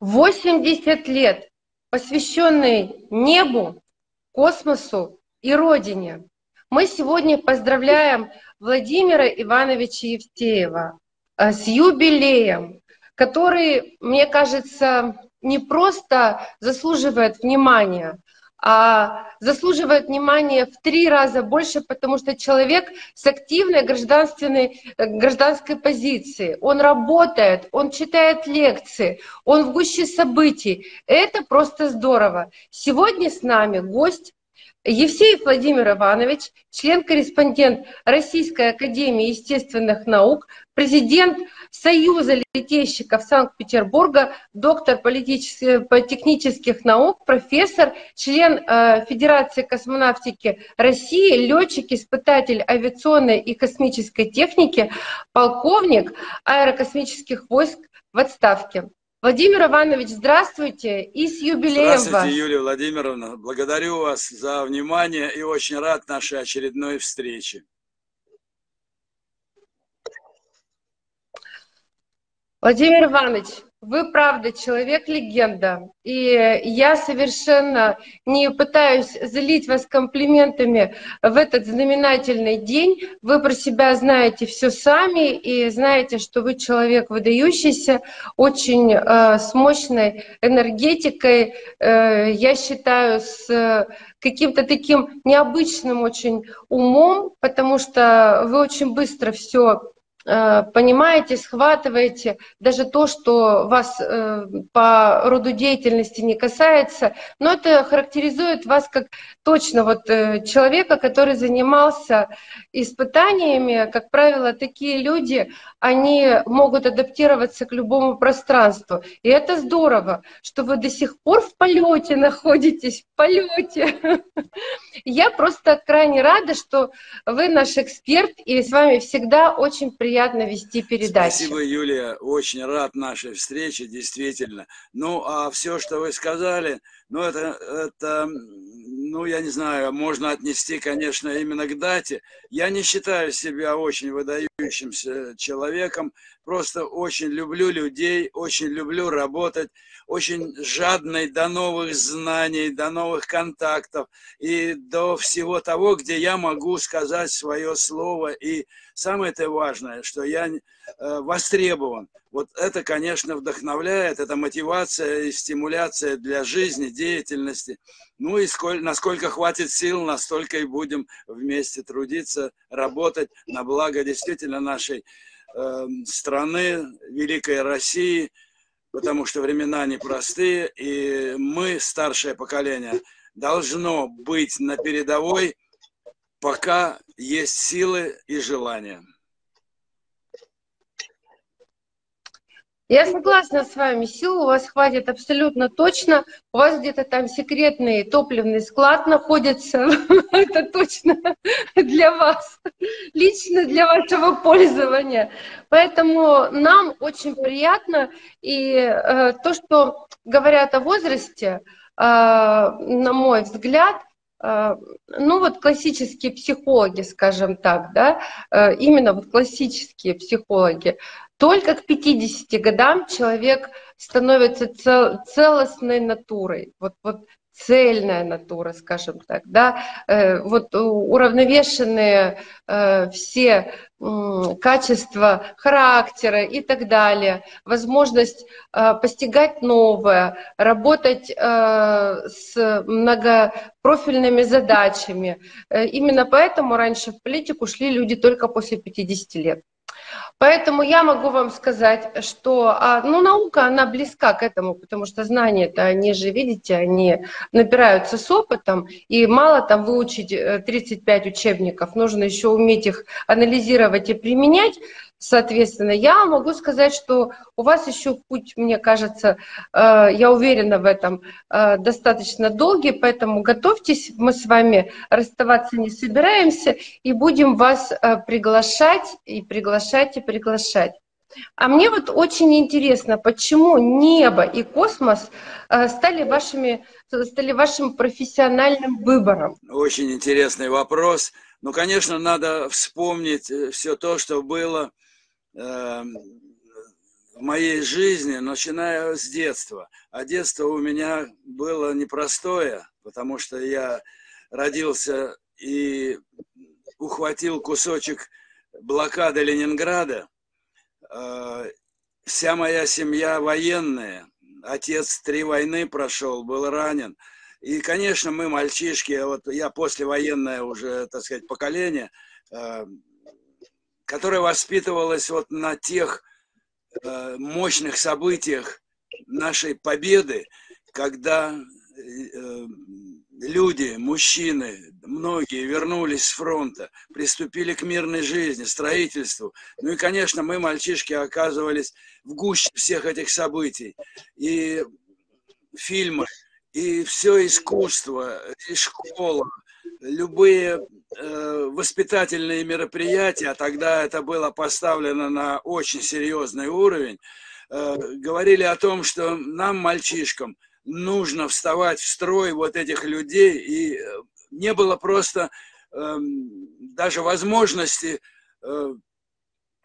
80 лет, посвященные небу, космосу и Родине. Мы сегодня поздравляем Владимира Ивановича Евтеева э, с юбилеем, который, мне кажется, не просто заслуживает внимания, заслуживает внимания в три раза больше, потому что человек с активной гражданственной, э, гражданской позицией. Он работает, он читает лекции, он в гуще событий. Это просто здорово. Сегодня с нами гость Евсеев Владимир Иванович, член-корреспондент Российской Академии Естественных Наук, президент Союза летейщиков Санкт-Петербурга, доктор политехнических наук, профессор, член э, Федерации космонавтики России, летчик, испытатель авиационной и космической техники, полковник аэрокосмических войск в отставке. Владимир Иванович, здравствуйте и с юбилеем здравствуйте, вас. Юлия Владимировна. Благодарю вас за внимание и очень рад нашей очередной встрече. Владимир Иванович, вы правда человек-легенда, и я совершенно не пытаюсь залить вас комплиментами в этот знаменательный день. Вы про себя знаете все сами и знаете, что вы человек выдающийся, очень э, с мощной энергетикой. Э, я считаю, с каким-то таким необычным очень умом, потому что вы очень быстро все понимаете, схватываете даже то, что вас э, по роду деятельности не касается, но это характеризует вас как точно вот э, человека, который занимался испытаниями. Как правило, такие люди, они могут адаптироваться к любому пространству. И это здорово, что вы до сих пор в полете находитесь, в полете. Я просто крайне рада, что вы наш эксперт, и с вами всегда очень приятно приятно вести передачи. Спасибо, Юлия. Очень рад нашей встрече, действительно. Ну, а все, что вы сказали, ну, это, это, ну, я не знаю, можно отнести, конечно, именно к дате. Я не считаю себя очень выдающимся человеком, просто очень люблю людей, очень люблю работать, очень жадный до новых знаний, до новых контактов и до всего того, где я могу сказать свое слово и самое это важное, что я востребован. Вот это, конечно, вдохновляет, это мотивация и стимуляция для жизни, деятельности. Ну и сколь, насколько хватит сил, настолько и будем вместе трудиться, работать на благо действительно нашей э, страны, великой России, потому что времена непростые, и мы, старшее поколение, должно быть на передовой, пока есть силы и желания. Я согласна с вами, сил у вас хватит абсолютно точно. У вас где-то там секретный топливный склад находится. Это точно для вас, лично для вашего пользования. Поэтому нам очень приятно. И э, то, что говорят о возрасте, э, на мой взгляд, э, ну вот классические психологи, скажем так, да, э, именно вот классические психологи, только к 50 годам человек становится цел, целостной натурой. Вот, вот цельная натура, скажем так, да, э, вот уравновешенные э, все качества характера и так далее, возможность э, постигать новое, работать с многопрофильными задачами. Именно поэтому раньше в политику шли люди только после 50 лет. Поэтому я могу вам сказать, что а, ну, наука, она близка к этому, потому что знания-то, они же, видите, они набираются с опытом, и мало там выучить 35 э, учебников, нужно еще уметь их анализировать и применять. Соответственно, я могу сказать, что у вас еще путь, мне кажется, э, я уверена в этом, э, достаточно долгий, поэтому готовьтесь, мы с вами расставаться не собираемся и будем вас э, приглашать и приглашать и приглашать. А мне вот очень интересно, почему небо и космос стали вашими, стали вашим профессиональным выбором? Очень интересный вопрос. Ну, конечно, надо вспомнить все то, что было Эм, в моей жизни, начиная с детства. А детство у меня было непростое, потому что я родился и ухватил кусочек блокады Ленинграда. А, вся моя семья военная. Отец три войны прошел, был ранен. И, конечно, мы, мальчишки, вот я послевоенное уже, так сказать, поколение, которое воспитывалось вот на тех а, мощных событиях нашей победы, когда э, люди, мужчины, многие вернулись с фронта, приступили к мирной жизни, строительству. Ну и, конечно, мы, мальчишки, оказывались в гуще всех этих событий. И фильмы, и все искусство, и школа, любые э, воспитательные мероприятия, тогда это было поставлено на очень серьезный уровень, э, говорили о том, что нам, мальчишкам, нужно вставать в строй вот этих людей, и э, не было просто э, даже возможности э,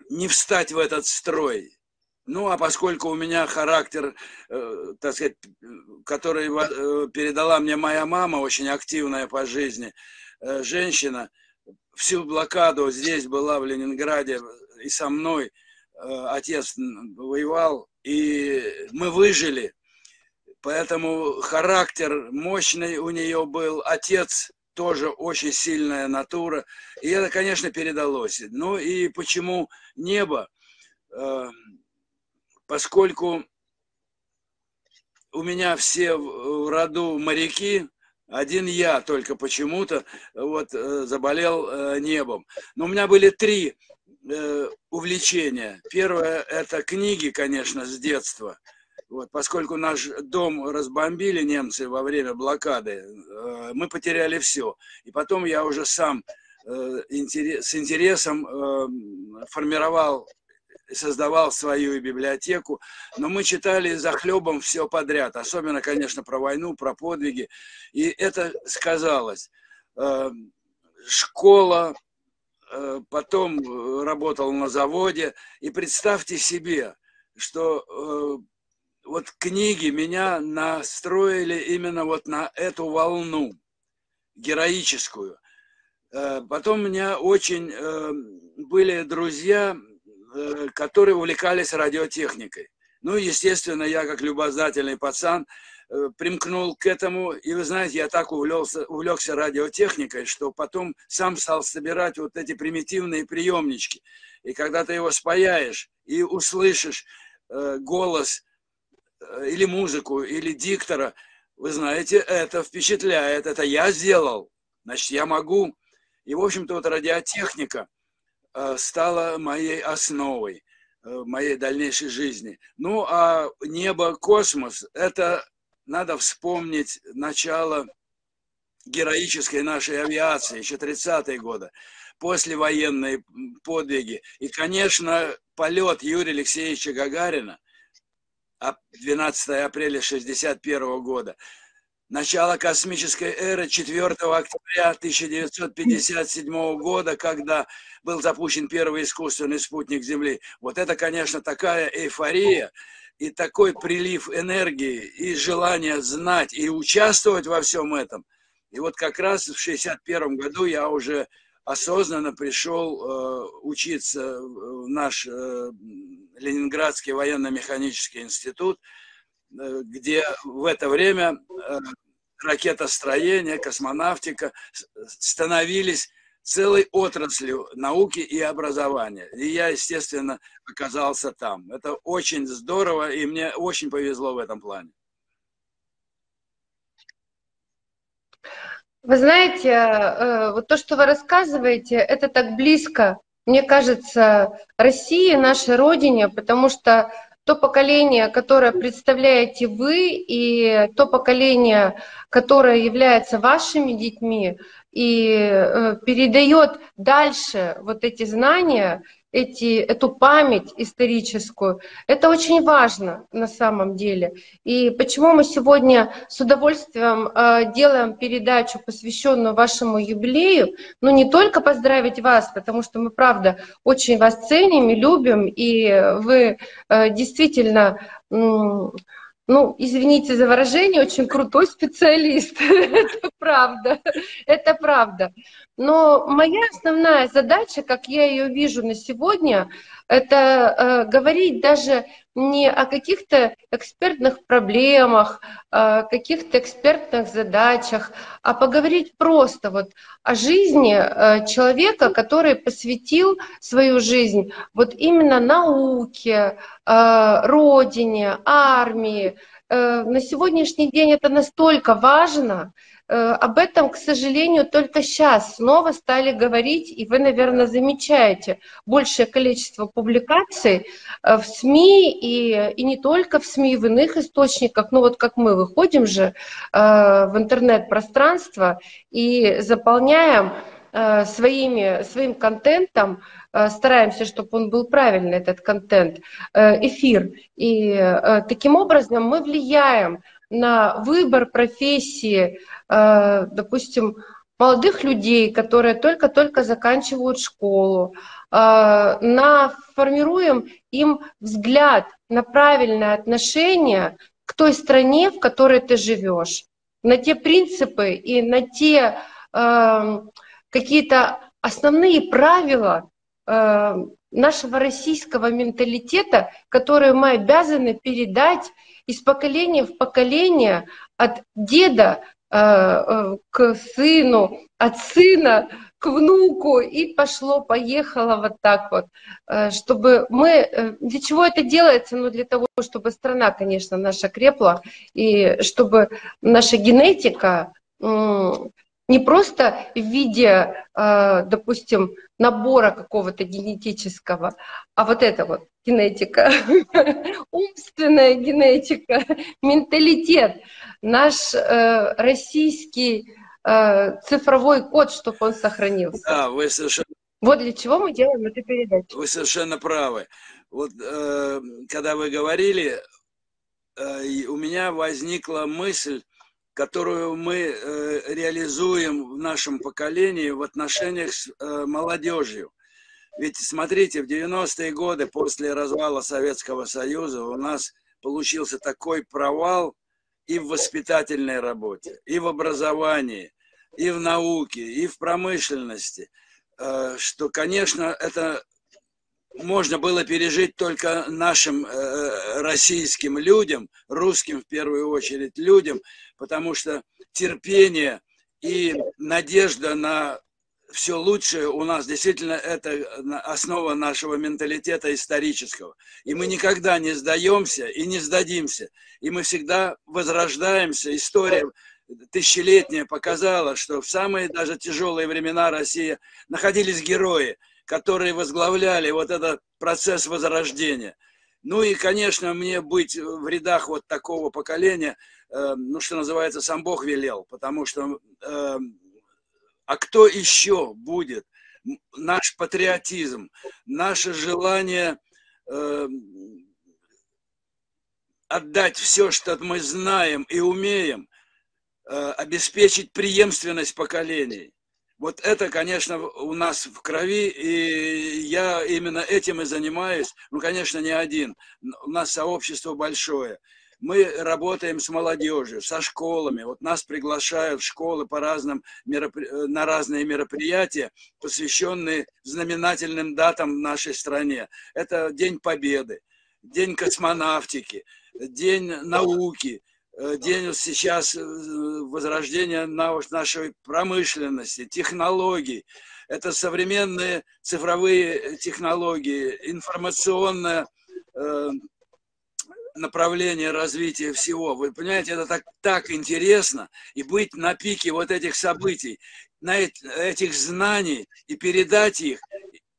не встать в этот строй. Ну, а поскольку у меня характер, э, так сказать, который э, передала мне моя мама, очень активная по жизни э, женщина, всю блокаду здесь была в Ленинграде и со мной э, отец воевал, и мы выжили. Поэтому характер мощный у нее был. Отец тоже очень сильная натура. И это, конечно, передалось. Ну и почему небо? Э, поскольку у меня все в роду моряки, один я только почему-то вот э, заболел э, небом. Но у меня были три увлечения. Первое – это книги, конечно, с детства – вот, поскольку наш дом разбомбили немцы во время блокады, э, мы потеряли все. И потом я уже сам э, с интересом э, создавал свою библиотеку, но мы читали за хлебом все подряд, особенно, конечно, про войну, про подвиги. И это сказалось. Школа, потом работал на заводе. И представьте себе, что вот книги меня настроили именно вот на эту волну героическую. Э, потом у меня очень э, были друзья, э, которые увлекались радиотехникой. Ну, естественно, я как любознательный пацан примкнул к этому. И вы знаете, я так увлекся, увлекся радиотехникой, что потом сам стал собирать вот эти примитивные приемнички. И когда ты его спаяешь и услышишь голос Э, или музыку, или диктора, вы знаете, это впечатляет, это я сделал, значит, я могу. И, в общем-то, вот радиотехника э, стала моей основой э, моей дальнейшей жизни. Ну, а небо, космос, это надо вспомнить начало героической нашей авиации, еще 30-е годы, послевоенные подвиги. И, конечно, полет Юрия Алексеевича Гагарина, 12 апреля 1961 года. Начало космической эры 4 октября 1957 года, когда был запущен первый искусственный спутник Земли. Вот это, конечно, такая эйфория и такой прилив энергии и желание знать и участвовать во всем этом. И вот как раз в 1961 году я уже осознанно пришел э, учиться в наш э, Ленинградский военно-механический институт, где в это время э, ракетостроение, космонавтика становились целой отраслью науки и образования. И я, естественно, оказался там. Это очень здорово, и мне очень повезло в этом плане. Вы знаете, э, вот то, что вы рассказываете, это так близко, мне кажется, России, нашей родине, потому что то поколение, которое представляете вы, и то поколение, которое является вашими детьми, и э, передает дальше вот эти знания, эти, эту память историческую. Это очень важно на самом деле. И почему мы сегодня с удовольствием э, делаем передачу, посвященную вашему юбилею, ну не только поздравить вас, потому что мы, правда, очень вас ценим и любим, и вы э, действительно ну, извините за выражение, очень крутой специалист. правда, это правда. Но моя основная задача, как я ее вижу на сегодня, это э, говорить даже не о каких-то экспертных проблемах, о каких-то экспертных задачах, а поговорить просто вот о жизни э, человека, который посвятил свою жизнь вот именно науке, э, родине, армии. Э, на сегодняшний день это настолько важно, Э, об этом, к сожалению, только сейчас снова стали говорить, и вы, наверное, замечаете большее количество публикаций э, в СМИ, и, и не только в СМИ, в иных источниках, ну вот как мы выходим же в интернет-пространство и заполняем своими, своим контентом, стараемся, чтобы он был правильный, этот контент, эфир. И таким образом мы влияем на выбор профессии, э, допустим, молодых людей, которые только-только заканчивают школу, э, на формируем им взгляд на правильное отношение к той стране, в которой ты живешь, на те принципы и на те э, какие-то основные правила нашего российского менталитета, которые мы обязаны передать из поколения в поколение, от деда э, э, к сыну, от сына к внуку, и пошло-поехало вот так вот, э, чтобы мы... Для чего это делается? Ну, для того, чтобы страна, конечно, наша крепла, и чтобы наша генетика не просто в виде, допустим, набора какого-то генетического, а вот это вот генетика, умственная генетика, менталитет, наш э, российский э, цифровой код, чтобы он сохранился. Да, вы совершенно... Вот для чего мы делаем эту передачу. Вы совершенно правы. Вот э, когда вы говорили, э, у меня возникла мысль, которую мы э, реализуем в нашем поколении в отношениях с э, молодежью. Ведь смотрите, в 90-е годы после развала Советского Союза у нас получился такой провал и в воспитательной работе, и в образовании, и в науке, и в промышленности, э, что, конечно, это можно было пережить только нашим э, российским людям, русским в первую очередь людям, потому что терпение и надежда на все лучшее у нас действительно это основа нашего менталитета исторического. И мы никогда не сдаемся и не сдадимся. И мы всегда возрождаемся. История тысячелетняя показала, что в самые даже тяжелые времена России находились герои, которые возглавляли вот этот процесс возрождения. Ну и, конечно, мне быть в рядах вот такого поколения, э, ну, что называется, сам Бог велел, потому что э, а кто еще будет? Наш патриотизм, наше желание э, отдать все, что мы знаем и умеем, э, обеспечить преемственность поколений. Вот это, конечно, у нас в крови, и я именно этим и занимаюсь. Ну, конечно, не один. У нас сообщество большое мы работаем с молодежью, со школами. Вот нас приглашают в школы по разным меропри... на разные мероприятия, посвященные знаменательным датам в нашей стране. Это День Победы, День космонавтики, День науки, э, день сейчас э, возрождения нашей промышленности, технологий. Это современные цифровые технологии, информационная э, направление развития всего. Вы понимаете, это так, так интересно. И быть на пике вот этих событий, на этих знаний и передать их.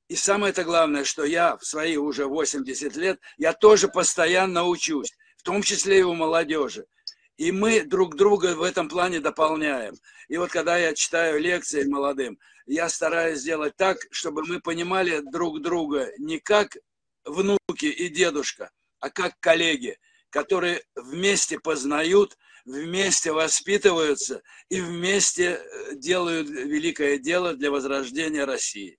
И самое это главное, что я в свои уже 80 лет, я тоже постоянно учусь, в том числе и у молодежи. И мы друг друга в этом плане дополняем. И вот когда я читаю лекции молодым, я стараюсь сделать так, чтобы мы понимали друг друга не как внуки и дедушка, а как коллеги, которые вместе познают, вместе воспитываются и вместе э, делают великое дело для возрождения России.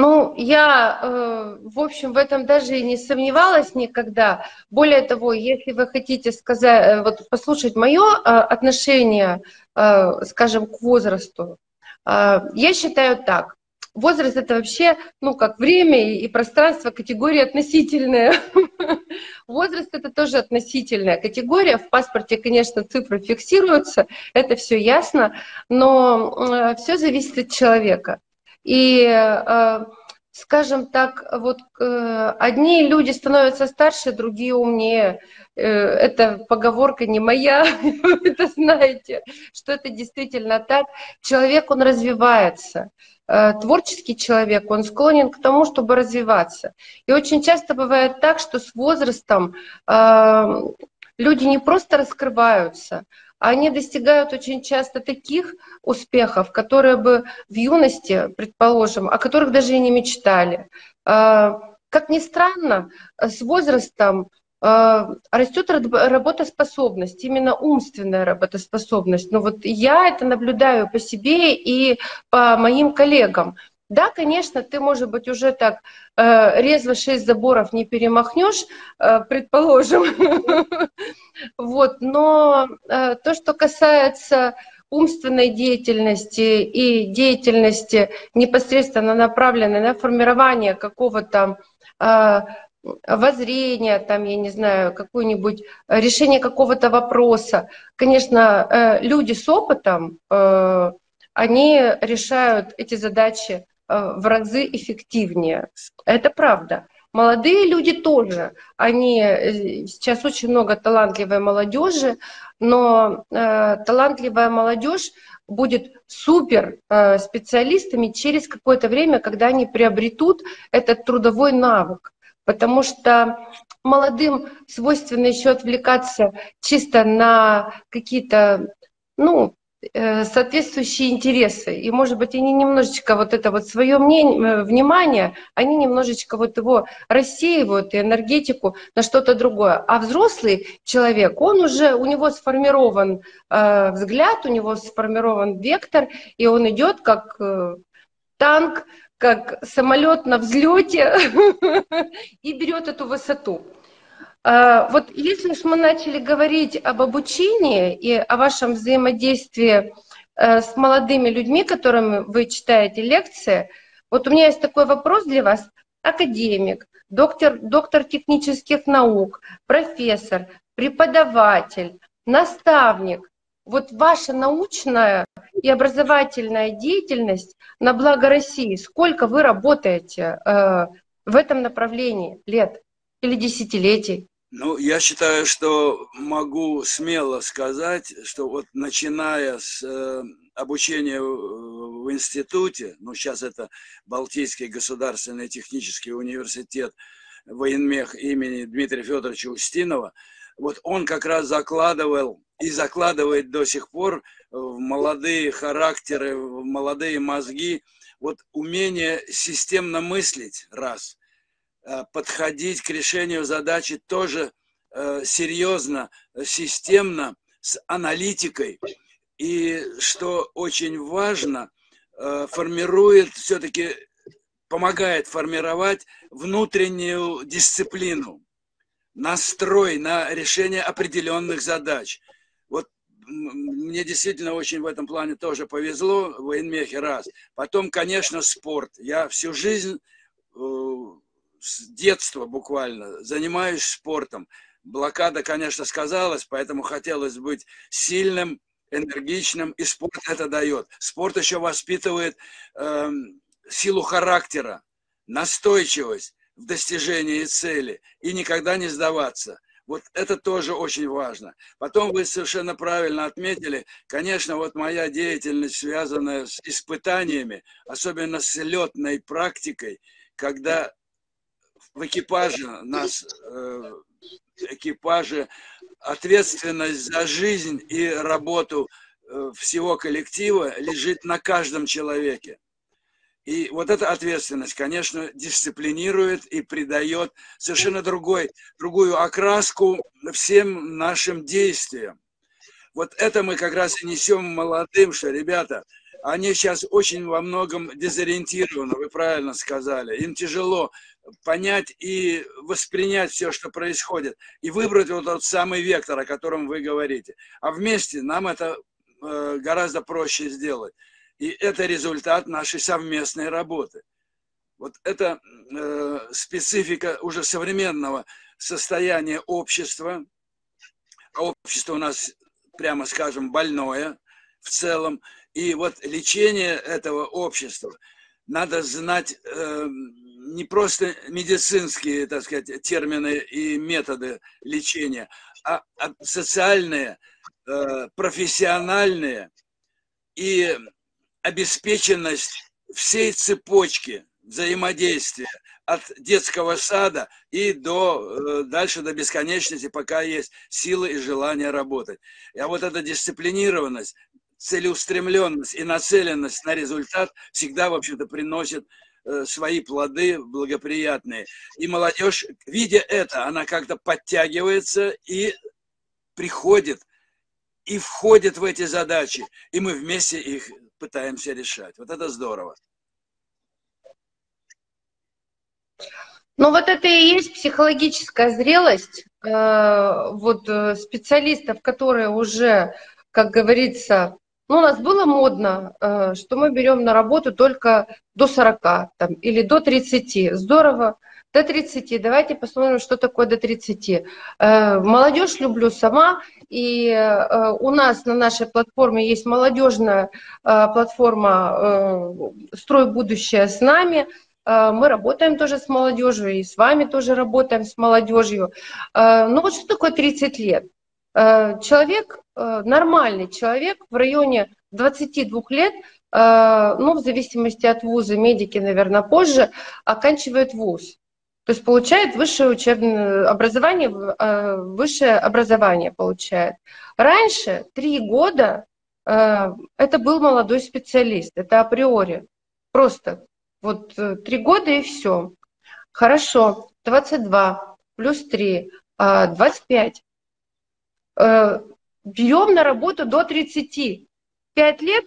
Ну, я, э, в общем, в этом даже и не сомневалась никогда. Более того, если вы хотите сказать, э, вот послушать мое э, отношение, скажем, к возрасту, я считаю так. Возраст это вообще, ну, как время и пространство, категория относительная. Возраст это тоже относительная категория. В паспорте, конечно, цифры фиксируются, это все ясно, но все зависит от человека. И, э, скажем так, вот э, одни люди становятся старше, другие умнее. Э, это поговорка не моя, вы это знаете, что это действительно так. Человек, он развивается творческий человек, он склонен к тому, чтобы развиваться. И очень часто бывает так, что с возрастом люди не просто раскрываются, они достигают очень часто таких успехов, которые бы в юности, предположим, о которых даже и не мечтали. А, как ни странно, с возрастом а, растет работоспособность, именно умственная работоспособность. Но вот я это наблюдаю по себе и по моим коллегам. Да, конечно, ты, может быть, уже так э, резво шесть заборов не перемахнешь, э, предположим. Вот, но э, то, что касается умственной деятельности и деятельности непосредственно направленной на формирование какого-то э, воззрения, там, я не знаю, какое-нибудь решение какого-то вопроса. Конечно, э, люди с опытом, они решают эти задачи в разы эффективнее. Это правда. Молодые люди тоже, они э, сейчас очень много талантливой молодежи, но э, талантливая молодежь будет супер э, специалистами через какое-то время, когда они приобретут этот трудовой навык. Потому что молодым свойственно еще отвлекаться чисто на какие-то ну, Э, соответствующие интересы. И, может быть, они немножечко вот это вот свое мнение, э, внимание, они немножечко вот его рассеивают, и энергетику на что-то другое. А взрослый человек, он уже, у него сформирован э, взгляд, у него сформирован вектор, и он идет как э, танк, как самолет на взлете и берет эту высоту. А, вот если уж мы начали говорить об обучении и о вашем взаимодействии э, с молодыми людьми, которым вы читаете лекции, вот у меня есть такой вопрос для вас. Академик, доктор, доктор технических наук, профессор, преподаватель, наставник. Вот ваша научная и образовательная деятельность на благо России, сколько вы работаете э, в этом направлении лет или десятилетий? Ну, я считаю, что могу смело сказать, что вот начиная с э, обучения в институте, ну, сейчас это Балтийский государственный технический университет, военмех имени Дмитрия Федоровича Устинова, вот он как раз закладывал и закладывает до сих пор в молодые характеры, в молодые мозги, вот умение системно мыслить, раз – подходить к решению задачи тоже э, серьезно, системно, с аналитикой. И что очень важно, э, формирует все-таки, помогает формировать внутреннюю дисциплину, настрой на решение определенных задач. Вот мне действительно очень в этом плане тоже повезло в военмехе раз. Потом, конечно, спорт. Я всю жизнь с детства буквально занимаюсь спортом. Блокада, конечно, сказалась, поэтому хотелось быть сильным, энергичным, и спорт это дает. Спорт еще воспитывает э, силу характера, настойчивость в достижении цели и никогда не сдаваться. Вот это тоже очень важно. Потом вы совершенно правильно отметили, конечно, вот моя деятельность, связанная с испытаниями, особенно с летной практикой, когда в экипаже, нас, э, экипаже, ответственность за жизнь и работу э, всего коллектива лежит на каждом человеке. И вот эта ответственность, конечно, дисциплинирует и придает совершенно другой, другую окраску всем нашим действиям. Вот это мы как раз и несем молодым, что, ребята, они сейчас очень во многом дезориентированы, вы правильно сказали. Им тяжело понять и воспринять все, что происходит, и выбрать вот тот самый вектор, о котором вы говорите. А вместе нам это э, гораздо проще сделать. И это результат нашей совместной работы. Вот это э, специфика уже современного состояния общества. А общество у нас, прямо скажем, больное в целом. И вот лечение этого общества надо знать э, не просто медицинские, так сказать, термины и методы лечения, а, а социальные, э, профессиональные и обеспеченность всей цепочки взаимодействия от детского сада и до, э, дальше до бесконечности, пока есть силы и желание работать. А вот эта дисциплинированность, целеустремленность и нацеленность на результат всегда, в общем-то, приносит э, свои плоды благоприятные. И молодежь, видя это, она как-то подтягивается и приходит, и входит в эти задачи, и мы вместе их пытаемся решать. Вот это здорово. Ну вот это и есть психологическая зрелость э, вот э, специалистов, которые уже, как говорится, ну, у нас было модно, э, что мы берем на работу только до 40 там, или до 30. Здорово. До 30. Давайте посмотрим, что такое до 30. Э, молодежь люблю сама. И э, у нас на нашей платформе есть молодежная платформа «Строй будущее с нами». Мы работаем тоже с молодежью, и с вами тоже работаем с молодежью. Ну вот что такое 30 лет? Человек, нормальный человек в районе 22 лет, ну, в зависимости от вуза, медики, наверное, позже, оканчивает вуз. То есть получает высшее учебное образование, э, высшее образование получает. Раньше, три года, э, это был молодой специалист, это априори. Просто вот э, три года и все. Хорошо, 22 плюс 3, 25. Берем на работу до 30. Пять лет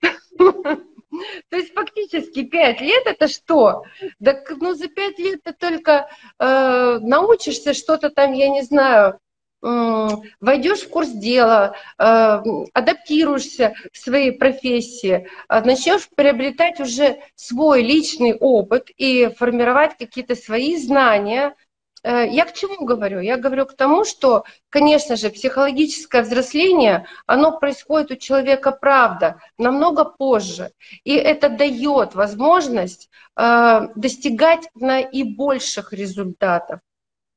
То есть фактически пять лет это что? Да, ну за пять лет ты только э, научишься что-то там, я не знаю, э, войдешь в курс дела, э, адаптируешься к своей профессии, э, начнешь приобретать уже свой личный опыт и формировать какие-то свои знания, я к чему говорю? Я говорю к тому, что, конечно же, психологическое взросление, оно происходит у человека, правда, намного позже. И это дает возможность э, достигать наибольших результатов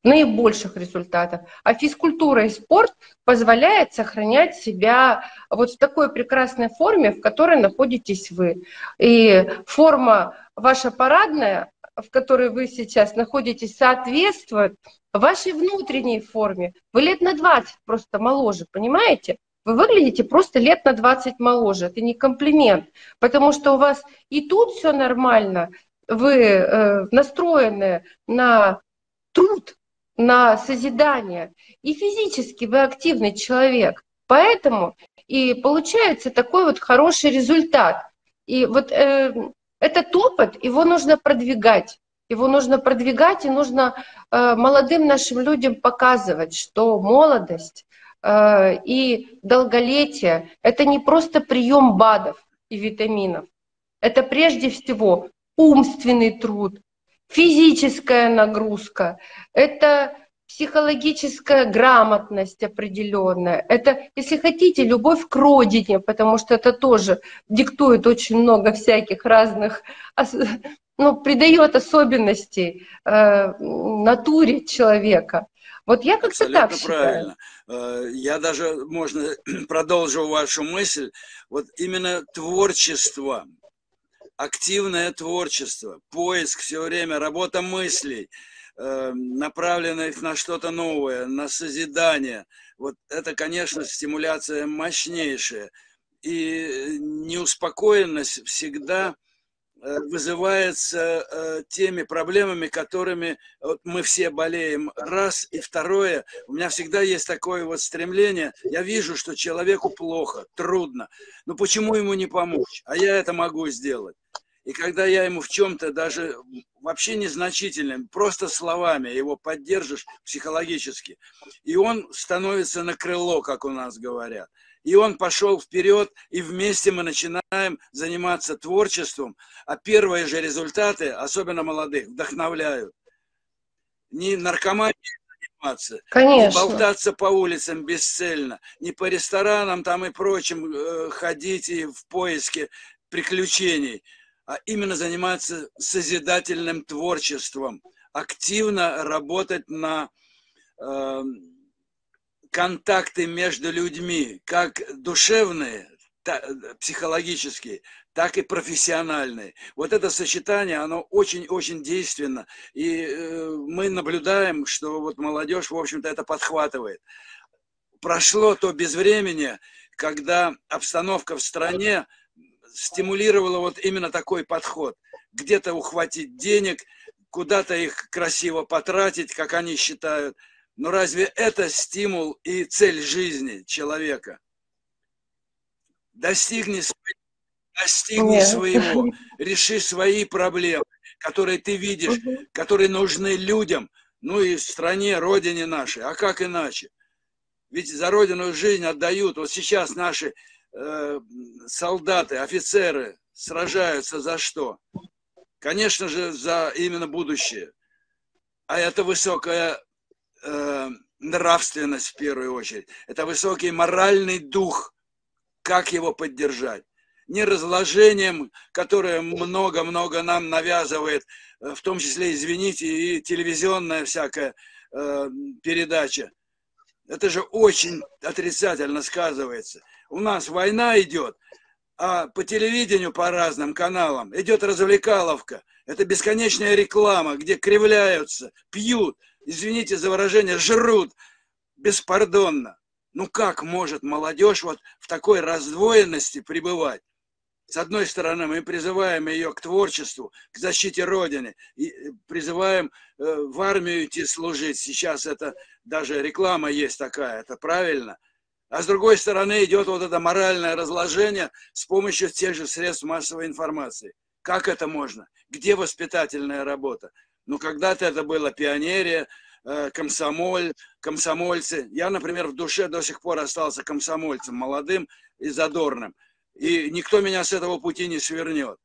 наибольших результатов. А физкультура и спорт позвляет сохранять себя вот в такой прекрасной форме, в которой находитесь вы. И форма ваша парадная, в которой вы сейчас находитесь, соответствует вашей внутренней форме. Вы лет на 20 просто моложе, понимаете? Вы выглядите просто лет на 20 моложе. Это не комплимент, потому что у вас и тут все нормально, вы э, настроены на труд, на созидание, и физически вы активный человек. Поэтому и получается такой вот хороший результат. И вот э, этот опыт, его нужно продвигать. Его нужно продвигать, и нужно э, молодым нашим людям показывать, что молодость э, и долголетие – это не просто прием БАДов и витаминов. Это прежде всего умственный труд, физическая нагрузка, это психологическая грамотность определенная. Это, если хотите, любовь к родине, потому что это тоже диктует очень много всяких разных, ну, придает особенностей э, натуре человека. Вот я как-то так считаю. правильно. Э, я даже, можно, продолжу вашу мысль, вот именно творчество, активное творчество, поиск все время, работа мыслей – направленных на что-то новое, на созидание. Вот это, конечно, стимуляция мощнейшая. И неуспокоенность всегда Э, вызывается э, теми проблемами, которыми вот мы все болеем. Раз. И второе, у меня всегда есть такое вот стремление. Я вижу, что человеку плохо, трудно. Но почему ему не помочь? А я это могу сделать. И когда я ему в чем-то даже вообще незначительным, просто словами его поддержишь психологически, и он становится на крыло, как у нас говорят и он пошел вперед, и вместе мы начинаем заниматься творчеством, а первые же результаты, особенно молодых, вдохновляют. Не наркоманией заниматься, Конечно. не болтаться по улицам бесцельно, не по ресторанам там и прочим э, ходить и в поиске приключений, а именно заниматься созидательным творчеством, активно работать на э, контакты между людьми, как душевные, психологические, так и профессиональные. Вот это сочетание, оно очень-очень действенно. И э, мы наблюдаем, что вот молодежь, в общем-то, это подхватывает. Прошло то безвремение, когда обстановка в стране стимулировала вот именно такой подход. Где-то ухватить денег, куда-то их красиво потратить, как они считают – но разве это стимул и цель жизни человека? Достигни, достигни Нет. своего, реши свои проблемы, которые ты видишь, угу. которые нужны людям, ну и стране, родине нашей. А как иначе? Ведь за родину жизнь отдают. Вот сейчас наши э, солдаты, офицеры сражаются за что? Конечно же, за именно будущее. А это высокая э, нравственность в первую очередь. Это высокий моральный дух. Как его поддержать? Не разложением, которое много-много нам навязывает, э, в том числе, извините, и телевизионная всякая э, передача. Это же очень отрицательно сказывается. У нас война идет, а по телевидению, по разным каналам идет развлекаловка. Это бесконечная реклама, где кривляются, пьют, извините за выражение, жрут беспардонно. Ну как может молодежь вот в такой раздвоенности пребывать? С одной стороны, мы призываем ее к творчеству, к защите Родины, и э, призываем э, в армию идти служить. Сейчас это даже реклама есть такая, это правильно. А с другой стороны идет вот это моральное разложение с помощью тех же средств массовой информации. Как это можно? Где воспитательная работа? Ну, когда-то это было пионерия, э, комсомоль, комсомольцы. Я, например, в душе до сих пор остался комсомольцем, молодым и задорным. И никто меня с этого пути не свернет.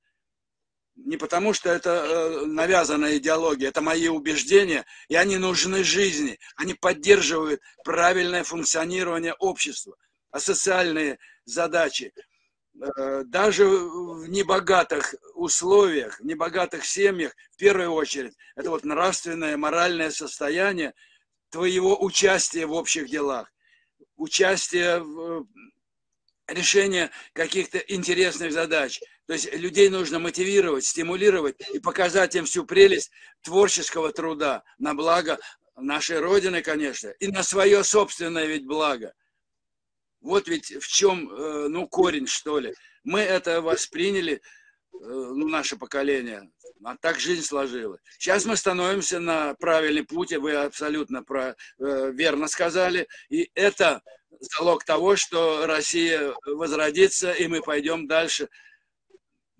Не потому, что это э, навязанная идеология, это мои убеждения, и они нужны жизни. Они поддерживают правильное функционирование общества, а социальные задачи – Э, даже в небогатых условиях, в небогатых семьях, в первую очередь, это вот нравственное, моральное состояние твоего участия в общих делах, участие в э, решении каких-то интересных задач. То есть людей нужно мотивировать, стимулировать и показать им всю прелесть творческого труда на благо нашей Родины, конечно, и на свое собственное ведь благо – вот ведь в чем, э, ну, корень, что ли. Мы это восприняли, э, ну, наше поколение, а так жизнь сложилась. Сейчас мы становимся на правильный путь, вы абсолютно про, э, верно сказали, и это залог того, что Россия возродится, и мы пойдем дальше.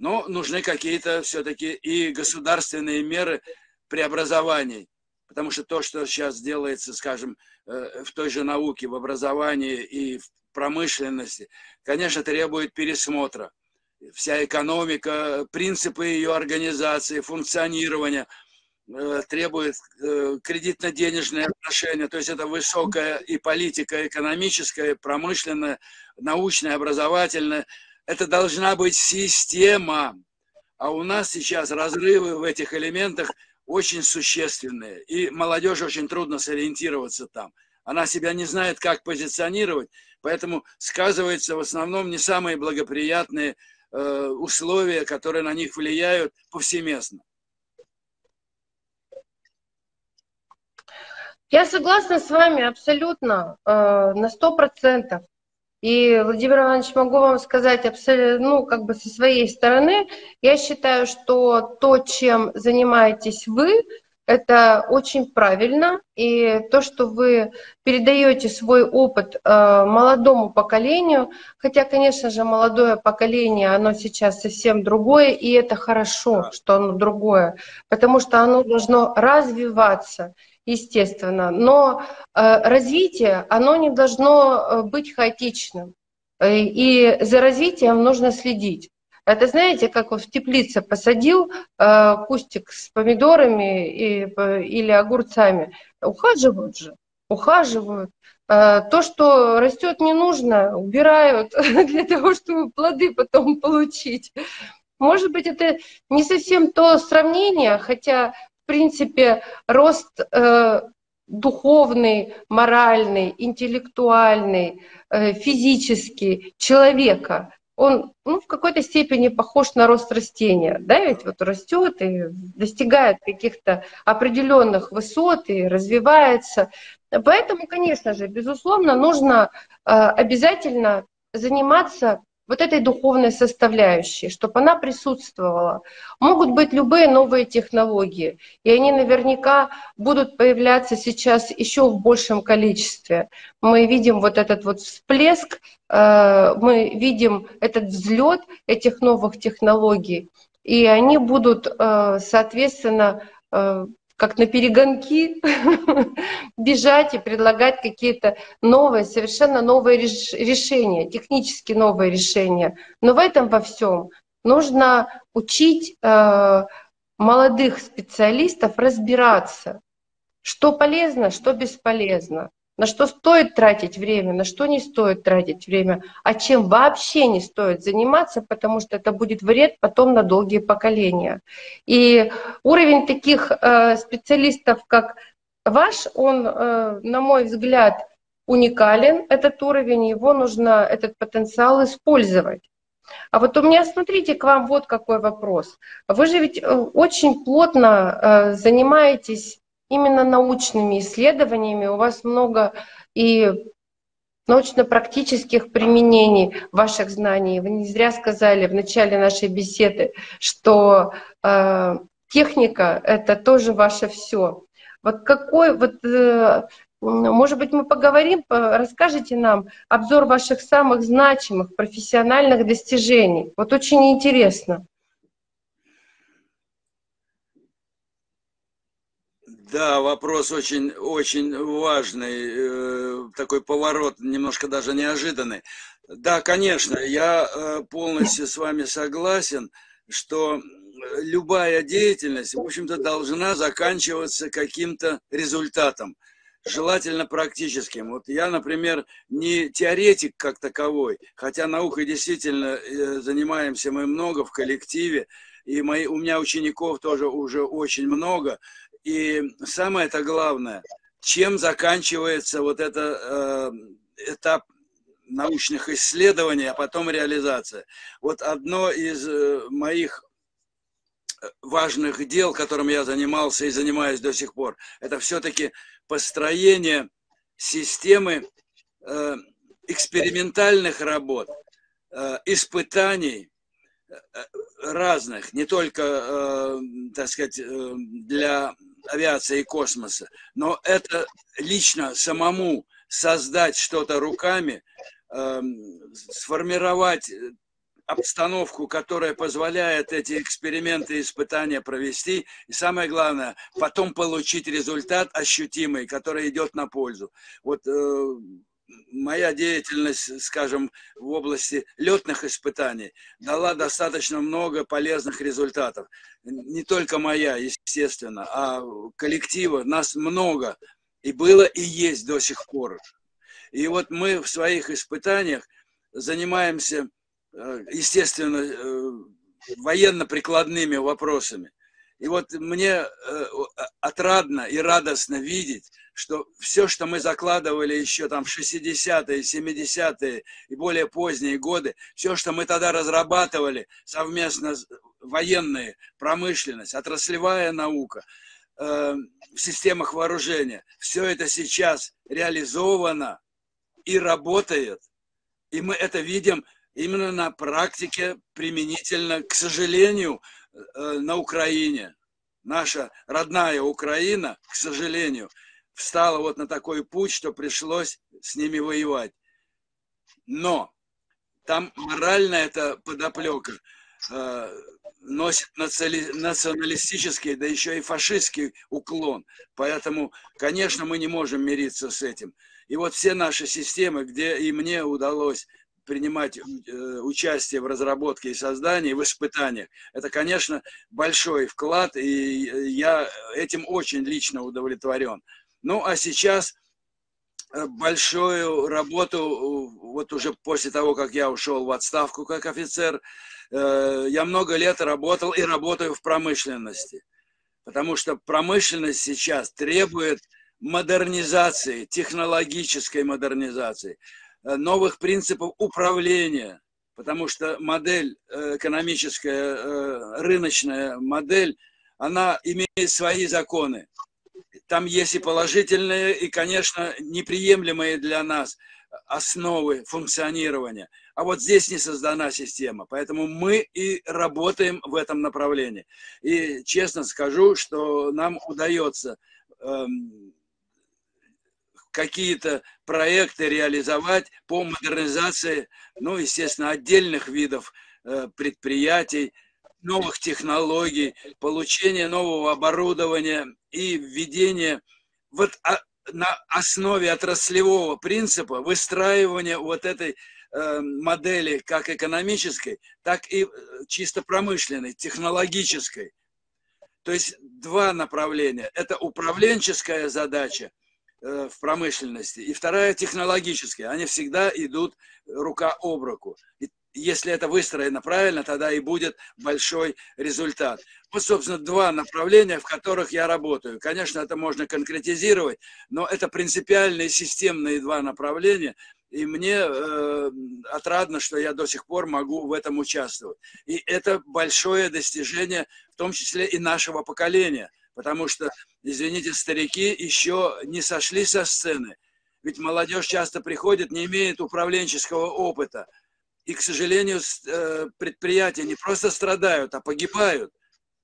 Но нужны какие-то все-таки и государственные меры преобразований, потому что то, что сейчас делается, скажем, в той же науке, в образовании и в промышленности, конечно, требует пересмотра. Вся экономика, принципы ее организации, функционирования э, требует э, кредитно-денежные отношения, то есть это высокая и политика экономическая, промышленная, научная, образовательная. Это должна быть система. А у нас сейчас разрывы в этих элементах очень существенные. И молодежи очень трудно сориентироваться там. Она себя не знает, как позиционировать. Поэтому сказываются в основном не самые благоприятные э, условия, которые на них влияют повсеместно. Я согласна с вами абсолютно, э, на сто процентов. И, Владимир Иванович, могу вам сказать абсолютно, ну, как бы со своей стороны, я считаю, что то, чем занимаетесь вы, это очень правильно. И то, что вы передаете свой опыт э, молодому поколению, хотя, конечно же, молодое поколение, оно сейчас совсем другое, и это хорошо, что оно другое, потому что оно должно развиваться естественно, но э, развитие, оно не должно э, быть хаотичным. И за развитием нужно следить. Это знаете, как вот в теплице посадил э, кустик с помидорами или огурцами. Ухаживают же, ухаживают. Э, то, что растет не нужно, убирают для того, чтобы плоды потом получить. Может быть, это не совсем то сравнение, хотя, принципе, рост э, духовный, моральный, интеллектуальный, э, физический человека он ну, в какой-то степени похож на рост растения, да, ведь вот растет и достигает каких-то определенных высот и развивается. Поэтому, конечно же, безусловно, нужно э, обязательно заниматься вот этой духовной составляющей, чтобы она присутствовала. Могут быть любые новые технологии, и они наверняка будут появляться сейчас еще в большем количестве. Мы видим вот этот вот всплеск, э, мы видим этот взлет этих новых технологий, и они будут, э, соответственно, э, как на перегонки бежать и предлагать какие-то новые, совершенно новые решения, технически новые решения. Но в этом во всем нужно учить э, молодых специалистов разбираться, что полезно, что бесполезно на что стоит тратить время, на что не стоит тратить время, а чем вообще не стоит заниматься, потому что это будет вред потом на долгие поколения. И уровень таких э, специалистов, как ваш, он, э, на мой взгляд, уникален, этот уровень, его нужно, этот потенциал использовать. А вот у меня, смотрите, к вам вот какой вопрос. Вы же ведь э, очень плотно занимаетесь именно научными исследованиями, у вас много и научно-практических применений ваших знаний. Вы не зря сказали в начале нашей беседы, что э, техника — это тоже ваше все. Вот какой, вот, э, может быть, мы поговорим, расскажите нам обзор ваших самых значимых профессиональных достижений. Вот очень интересно. Да, вопрос очень, очень важный, э, такой поворот, немножко даже неожиданный. Да, конечно, я э, полностью с вами согласен, что любая деятельность, в общем-то, должна заканчиваться каким-то результатом, желательно практическим. Вот я, например, не теоретик как таковой, хотя наукой действительно э, занимаемся мы много в коллективе, и мои, у меня учеников тоже уже очень много, и самое это главное, чем заканчивается вот это э, этап научных исследований, а потом реализация. Вот одно из э, моих э, важных дел, которым я занимался и занимаюсь до сих пор, это все-таки построение системы э, экспериментальных работ, э, испытаний э, разных, не только, э, так сказать, э, для авиации и космоса, но это лично самому создать что-то руками, эм, сформировать обстановку, которая позволяет эти эксперименты и испытания провести. И самое главное, потом получить результат ощутимый, который идет на пользу. Вот э, моя деятельность, скажем, в области летных испытаний дала достаточно много полезных результатов. Не только моя, естественно, а коллектива. Нас много. И было, и есть до сих пор. И вот мы в своих испытаниях занимаемся, э, естественно, э, военно-прикладными вопросами. И вот мне э, отрадно и радостно видеть, что все, что мы закладывали еще там в 60-е, 70-е и более поздние годы, все, что мы тогда разрабатывали совместно, военные, промышленность, отраслевая наука, э, в системах вооружения. Все это сейчас реализовано и работает. И мы это видим именно на практике применительно, к сожалению, э, на Украине. Наша родная Украина, к сожалению, встала вот на такой путь, что пришлось с ними воевать. Но там моральная эта подоплека э, носит националистический, да еще и фашистский уклон. Поэтому, конечно, мы не можем мириться с этим. И вот все наши системы, где и мне удалось принимать э, участие в разработке и создании, в испытаниях, это, конечно, большой вклад, и я этим очень лично удовлетворен. Ну, а сейчас э, большую работу, э, вот уже после того, как я ушел в отставку как офицер, э, я много лет работал и работаю в промышленности. Потому что промышленность сейчас требует модернизации, технологической модернизации, новых принципов управления, потому что модель экономическая, рыночная модель, она имеет свои законы там есть и положительные, и, конечно, неприемлемые для нас основы функционирования. А вот здесь не создана система, поэтому мы и работаем в этом направлении. И честно скажу, что нам удается эм, какие-то проекты реализовать по модернизации, ну, естественно, отдельных видов э, предприятий, новых технологий, получение нового оборудования и введение вот на основе отраслевого принципа выстраивания вот этой э, модели как экономической, так и э, чисто промышленной, технологической. То есть два направления. Это управленческая задача э, в промышленности и вторая технологическая. Они всегда идут рука об руку. И если это выстроено правильно, тогда и будет большой результат. Вот, собственно, два направления, в которых я работаю. Конечно, это можно конкретизировать, но это принципиальные системные два направления, и мне э, отрадно, что я до сих пор могу в этом участвовать. И это большое достижение, в том числе и нашего поколения, потому что, извините, старики еще не сошли со сцены. Ведь молодежь часто приходит, не имеет управленческого опыта – и, к сожалению, э, предприятия не просто страдают, а погибают,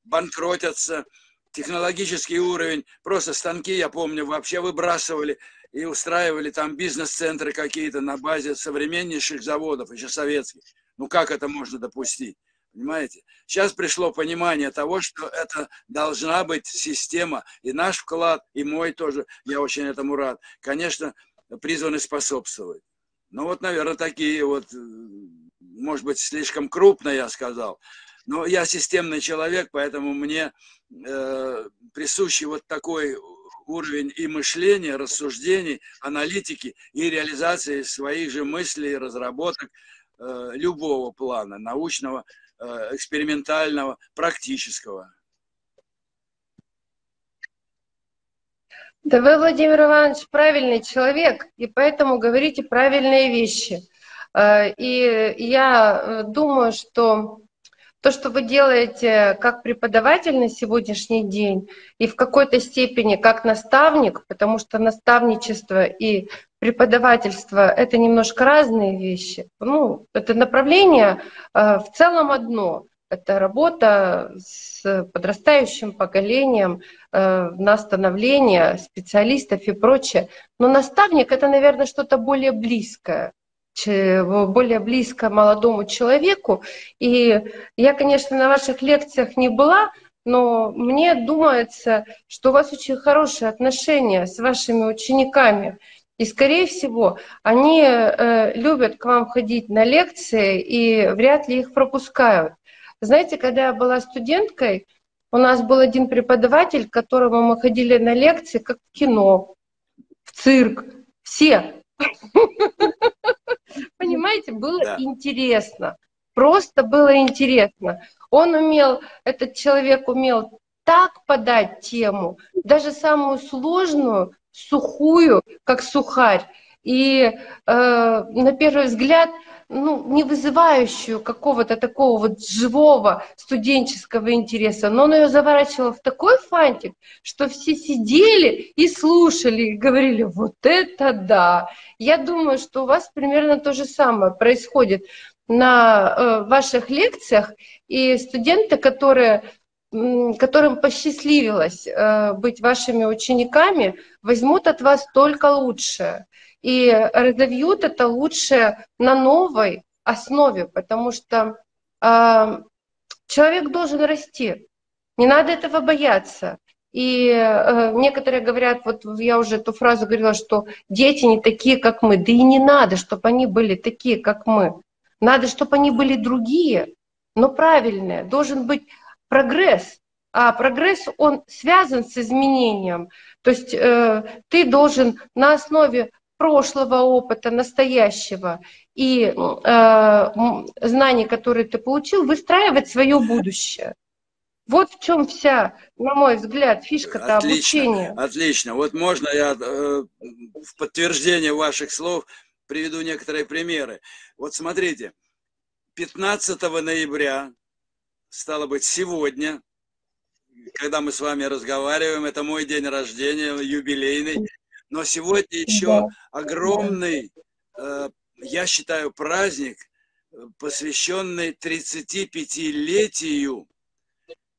банкротятся. Технологический уровень, просто станки, я помню, вообще выбрасывали и устраивали там бизнес-центры какие-то на базе современнейших заводов, еще советских. Ну как это можно допустить? Понимаете? Сейчас пришло понимание того, что это должна быть система, и наш вклад, и мой тоже, я очень этому рад, конечно, призваны способствовать. Ну вот, наверное, такие вот, э, может быть, слишком крупно я сказал. Но я системный человек, поэтому мне э, присущий вот такой уровень и мышления, рассуждений, аналитики и реализации своих же мыслей, разработок э, любого плана, научного, э, экспериментального, практического. Да вы, Владимир Иванович, правильный человек, и поэтому говорите правильные вещи. Э, и я э, думаю, что то, что вы делаете как преподаватель на сегодняшний день и в какой-то степени как наставник, потому что наставничество и преподавательство — это немножко разные вещи. Ну, это направление э, в целом одно — это работа с подрастающим поколением э, на становление специалистов и прочее. Но наставник это, наверное, что-то более близкое более близко молодому человеку. И я, конечно, на ваших лекциях не была, но мне думается, что у вас очень хорошие отношения с вашими учениками. И, скорее всего, они э, любят к вам ходить на лекции и вряд ли их пропускают. Знаете, когда я была студенткой, у нас был один преподаватель, к которому мы ходили на лекции, как в кино, в цирк, все. Понимаете, было интересно. Просто было интересно. Он умел, этот человек умел так подать тему, даже самую сложную, сухую, как сухарь. И э, на первый взгляд ну, не вызывающую какого-то такого вот живого студенческого интереса, но он ее заворачивал в такой фантик, что все сидели и слушали, и говорили, вот это да. Я думаю, что у вас примерно то же самое происходит на э, ваших лекциях, и студенты, которые которым посчастливилось э, быть вашими учениками, возьмут от вас только лучшее и разовьют это лучше на новой основе, потому что э, человек должен расти. Не надо этого бояться. И э, некоторые говорят, вот я уже эту фразу говорила, что дети не такие, как мы. Да и не надо, чтобы они были такие, как мы. Надо, чтобы они были другие, но правильные. Должен быть прогресс. А прогресс, он связан с изменением. То есть э, ты должен на основе прошлого опыта, настоящего и э, знаний, которые ты получил, выстраивать свое будущее. Вот в чем вся, на мой взгляд, фишка-то обучения. Отлично. Вот можно я э, в подтверждение ваших слов приведу некоторые примеры. Вот смотрите, 15 ноября, стало быть, сегодня, когда мы с вами разговариваем, это мой день рождения, юбилейный, но сегодня еще огромный, э, я считаю, праздник, посвященный 35-летию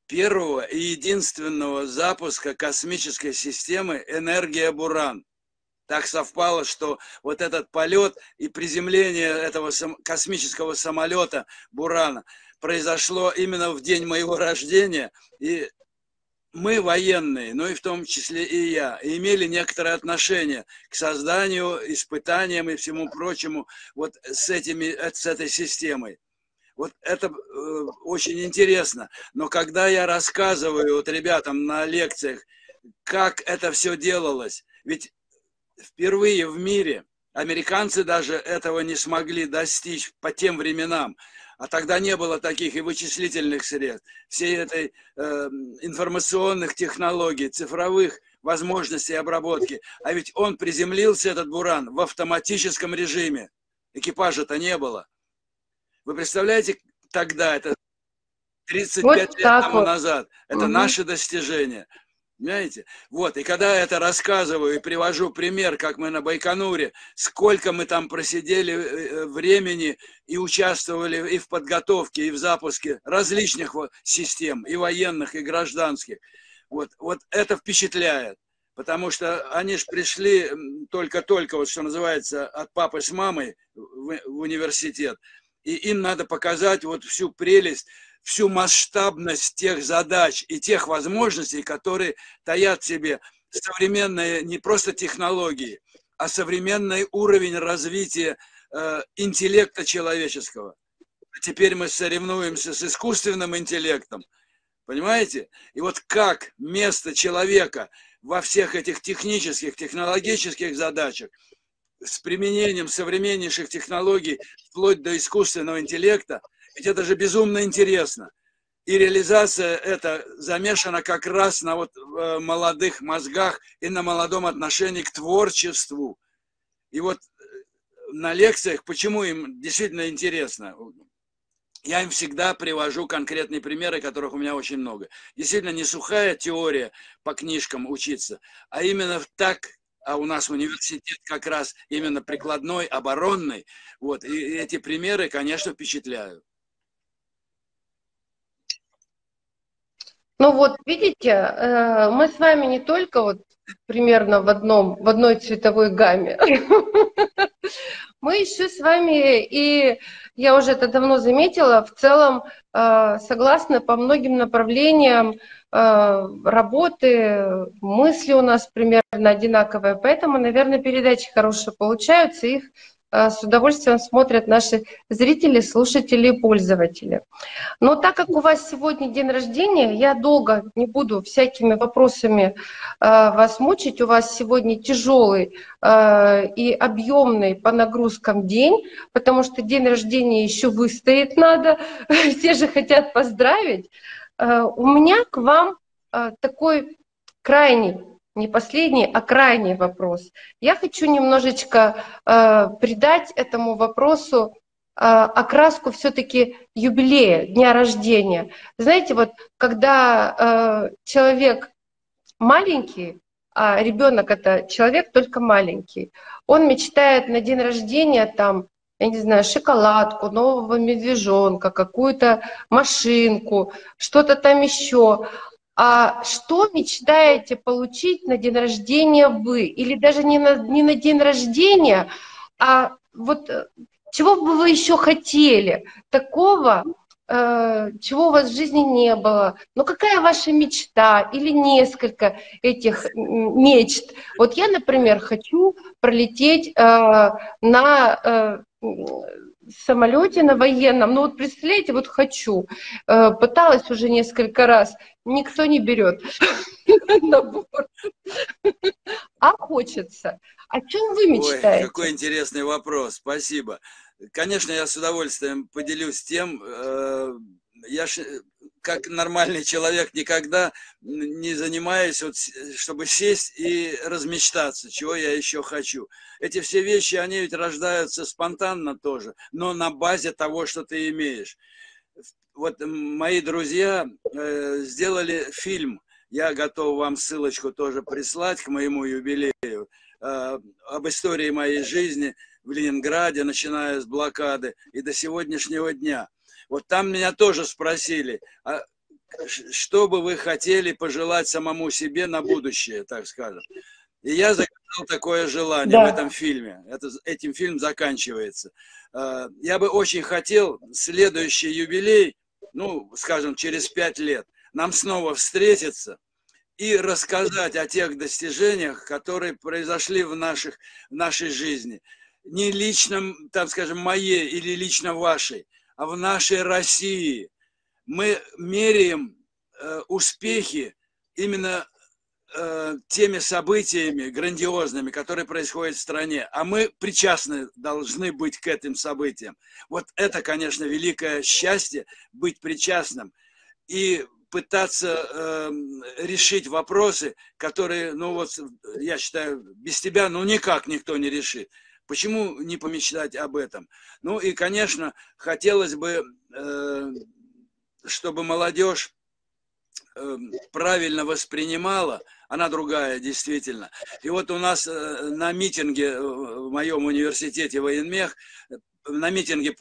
первого и единственного запуска космической системы «Энергия Буран». Так совпало, что вот этот полет и приземление этого космического самолета Бурана произошло именно в день моего рождения. И мы, военные, ну и в том числе и я, имели некоторое отношение к созданию, испытаниям и всему прочему вот с, этими, с этой системой. Вот это э, очень интересно. Но когда я рассказываю вот ребятам на лекциях, как это все делалось, ведь впервые в мире американцы даже этого не смогли достичь по тем временам а тогда не было таких и вычислительных средств, всей этой э, информационных технологий, цифровых возможностей обработки. А ведь он приземлился, этот Буран, в автоматическом режиме. Экипажа-то не было. Вы представляете, тогда, это 35 вот лет тому вот. назад, это угу. наше достижение. Понимаете? Вот, и когда я это рассказываю и привожу пример, как мы на Байконуре, сколько мы там просидели э, э, времени и участвовали и в подготовке, и в запуске различных систем, и военных, и гражданских. Вот, вот это впечатляет, потому что они же пришли только-только, вот что называется, от папы с мамой в, в университет, и им надо показать вот всю прелесть всю масштабность тех задач и тех возможностей, которые таят в себе современные не просто технологии, а современный уровень развития э, интеллекта человеческого. Теперь мы соревнуемся с искусственным интеллектом. Понимаете? И вот как место человека во всех этих технических, технологических задачах с применением современнейших технологий вплоть до искусственного интеллекта – ведь это же безумно интересно. И реализация это замешана как раз на вот э, молодых мозгах и на молодом отношении к творчеству. И вот э, на лекциях, почему им действительно интересно, я им всегда привожу конкретные примеры, которых у меня очень много. Действительно, не сухая теория по книжкам учиться, а именно так, а у нас университет как раз именно прикладной, оборонный. Вот, и эти примеры, конечно, впечатляют. Ну вот, видите, э, мы с вами не только вот примерно в, одном, в одной цветовой гамме, мы еще с вами, и я уже это давно заметила, в целом э, согласны по многим направлениям э, работы, мысли у нас примерно одинаковые, поэтому, наверное, передачи хорошие получаются, их с удовольствием смотрят наши зрители, слушатели и пользователи. Но так как у вас сегодня день рождения, я долго не буду всякими вопросами э, вас мучить. У вас сегодня тяжелый э, и объемный по нагрузкам день, потому что день рождения еще выстоять надо, все же хотят поздравить. У меня к вам такой крайний не последний, а крайний вопрос. Я хочу немножечко э, придать этому вопросу окраску все-таки юбилея, дня рождения. Знаете, вот когда человек маленький, а ребенок это человек только маленький, он мечтает на день рождения там я не знаю, шоколадку, нового медвежонка, какую-то машинку, что-то там еще. А что мечтаете получить на день рождения вы? Или даже не на, не на день рождения, а вот э, чего бы вы еще хотели такого, э, чего у вас в жизни не было? Ну какая ваша мечта или несколько этих мечт? Вот я, например, хочу пролететь э, на э, самолете на военном, ну вот представляете, вот хочу, э, пыталась уже несколько раз, никто не берет на борт. А хочется. О чем вы мечтаете? Ой, какой интересный вопрос, спасибо. Конечно, я с удовольствием поделюсь тем, э, я как нормальный человек никогда не занимаюсь, вот, чтобы сесть и размечтаться, чего я еще хочу. Эти все вещи, они ведь рождаются спонтанно тоже, но на базе того, что ты имеешь. Вот мои друзья э, сделали фильм, я готов вам ссылочку тоже прислать к моему юбилею, э, об истории моей жизни в Ленинграде, начиная с блокады и до сегодняшнего дня – вот там меня тоже спросили, а что бы вы хотели пожелать самому себе на будущее, так скажем. И я загадал такое желание да. в этом фильме. Это, этим фильм заканчивается. А, я бы очень хотел следующий юбилей, ну, скажем, через пять лет, нам снова встретиться и рассказать о тех достижениях, которые произошли в, наших, в нашей жизни. Не лично, там, скажем, моей или лично вашей, в нашей России. Мы меряем э, успехи именно э, теми событиями грандиозными, которые происходят в стране, а мы причастны должны быть к этим событиям. Вот это, конечно, великое счастье быть причастным и пытаться э, решить вопросы, которые, ну вот, я считаю, без тебя, ну никак никто не решит. Почему не помечтать об этом? Ну и, конечно, хотелось бы, э, чтобы молодежь э, правильно воспринимала, она другая, действительно. И вот у нас э, на митинге в моем университете военмех на митинге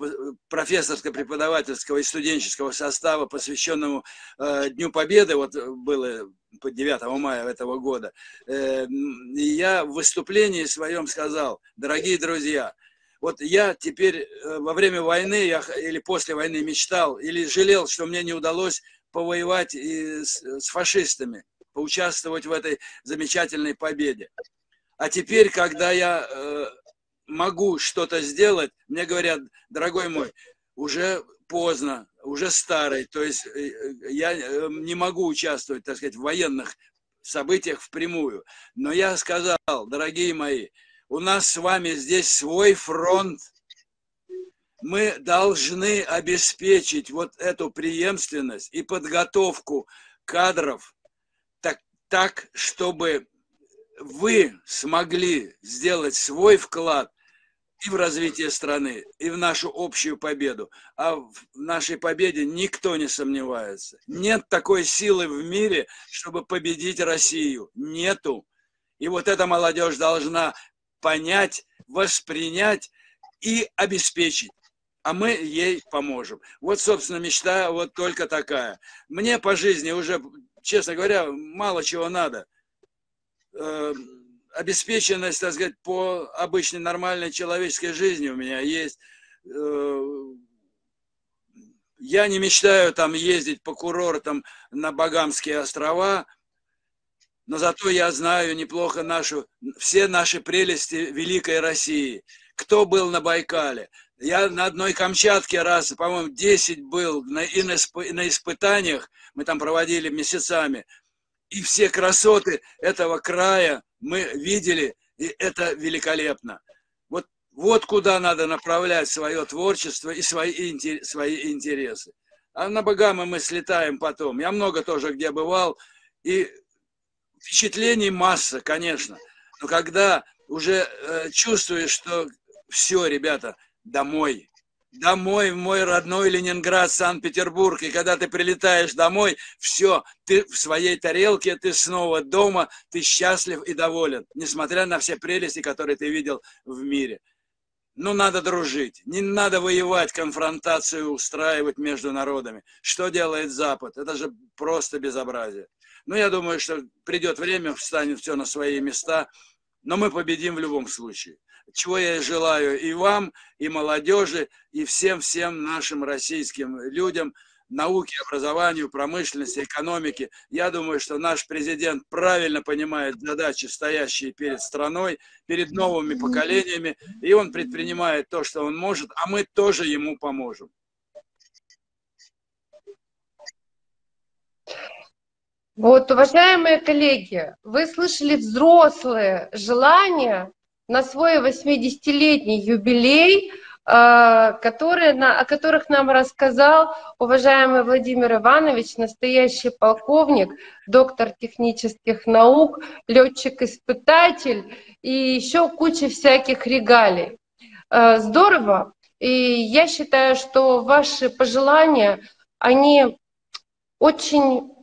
профессорско-преподавательского и студенческого состава, посвященному э, Дню Победы, вот было 9 мая этого года, э, я в выступлении своем сказал, дорогие друзья, вот я теперь э, во время войны я, или после войны мечтал, или жалел, что мне не удалось повоевать и с, с фашистами, поучаствовать в этой замечательной победе. А теперь, когда я э, могу что-то сделать, мне говорят, дорогой мой, уже поздно, уже старый, то есть э, я э, не могу участвовать, так сказать, в военных событиях впрямую. Но я сказал, дорогие мои, у нас с вами здесь свой фронт. Мы должны обеспечить вот эту преемственность и подготовку кадров так, так чтобы вы смогли сделать свой вклад и в развитие страны, и в нашу общую победу. А в нашей победе никто не сомневается. Нет такой силы в мире, чтобы победить Россию. Нету. И вот эта молодежь должна понять, воспринять и обеспечить. А мы ей поможем. Вот, собственно, мечта вот только такая. Мне по жизни уже, честно говоря, мало чего надо эм, обеспеченность, так сказать, по обычной нормальной человеческой жизни у меня есть. Э, я не мечтаю там ездить по курортам на Багамские острова, но зато я знаю неплохо нашу, все наши прелести великой России. Кто был на Байкале? Я на одной Камчатке раз, по-моему, 10 был на, и на, на испытаниях, мы там проводили месяцами. И все красоты этого края мы видели, и это великолепно. Вот, вот куда надо направлять свое творчество и свои, свои интересы. А на Багамы мы слетаем потом. Я много тоже где бывал, и впечатлений масса, конечно. Но когда уже э, чувствуешь, что все, ребята, домой, домой в мой родной Ленинград, Санкт-Петербург. И когда ты прилетаешь домой, все, ты в своей тарелке, ты снова дома, ты счастлив и доволен, несмотря на все прелести, которые ты видел в мире. Ну, надо дружить, не надо воевать, конфронтацию устраивать между народами. Что делает Запад? Это же просто безобразие. Ну, я думаю, что придет время, встанет все на свои места, но мы победим в любом случае чего я желаю и вам, и молодежи, и всем-всем нашим российским людям, науке, образованию, промышленности, экономике. Я думаю, что наш президент правильно понимает задачи, стоящие перед страной, перед новыми поколениями, и он предпринимает то, что он может, а мы тоже ему поможем. Вот, уважаемые коллеги, вы слышали взрослые желания на свой 80-летний юбилей, э, которые, на, о которых нам рассказал уважаемый Владимир Иванович, настоящий полковник, доктор технических наук, летчик-испытатель и еще куча всяких регалий. Э, здорово. И я считаю, что ваши пожелания, они очень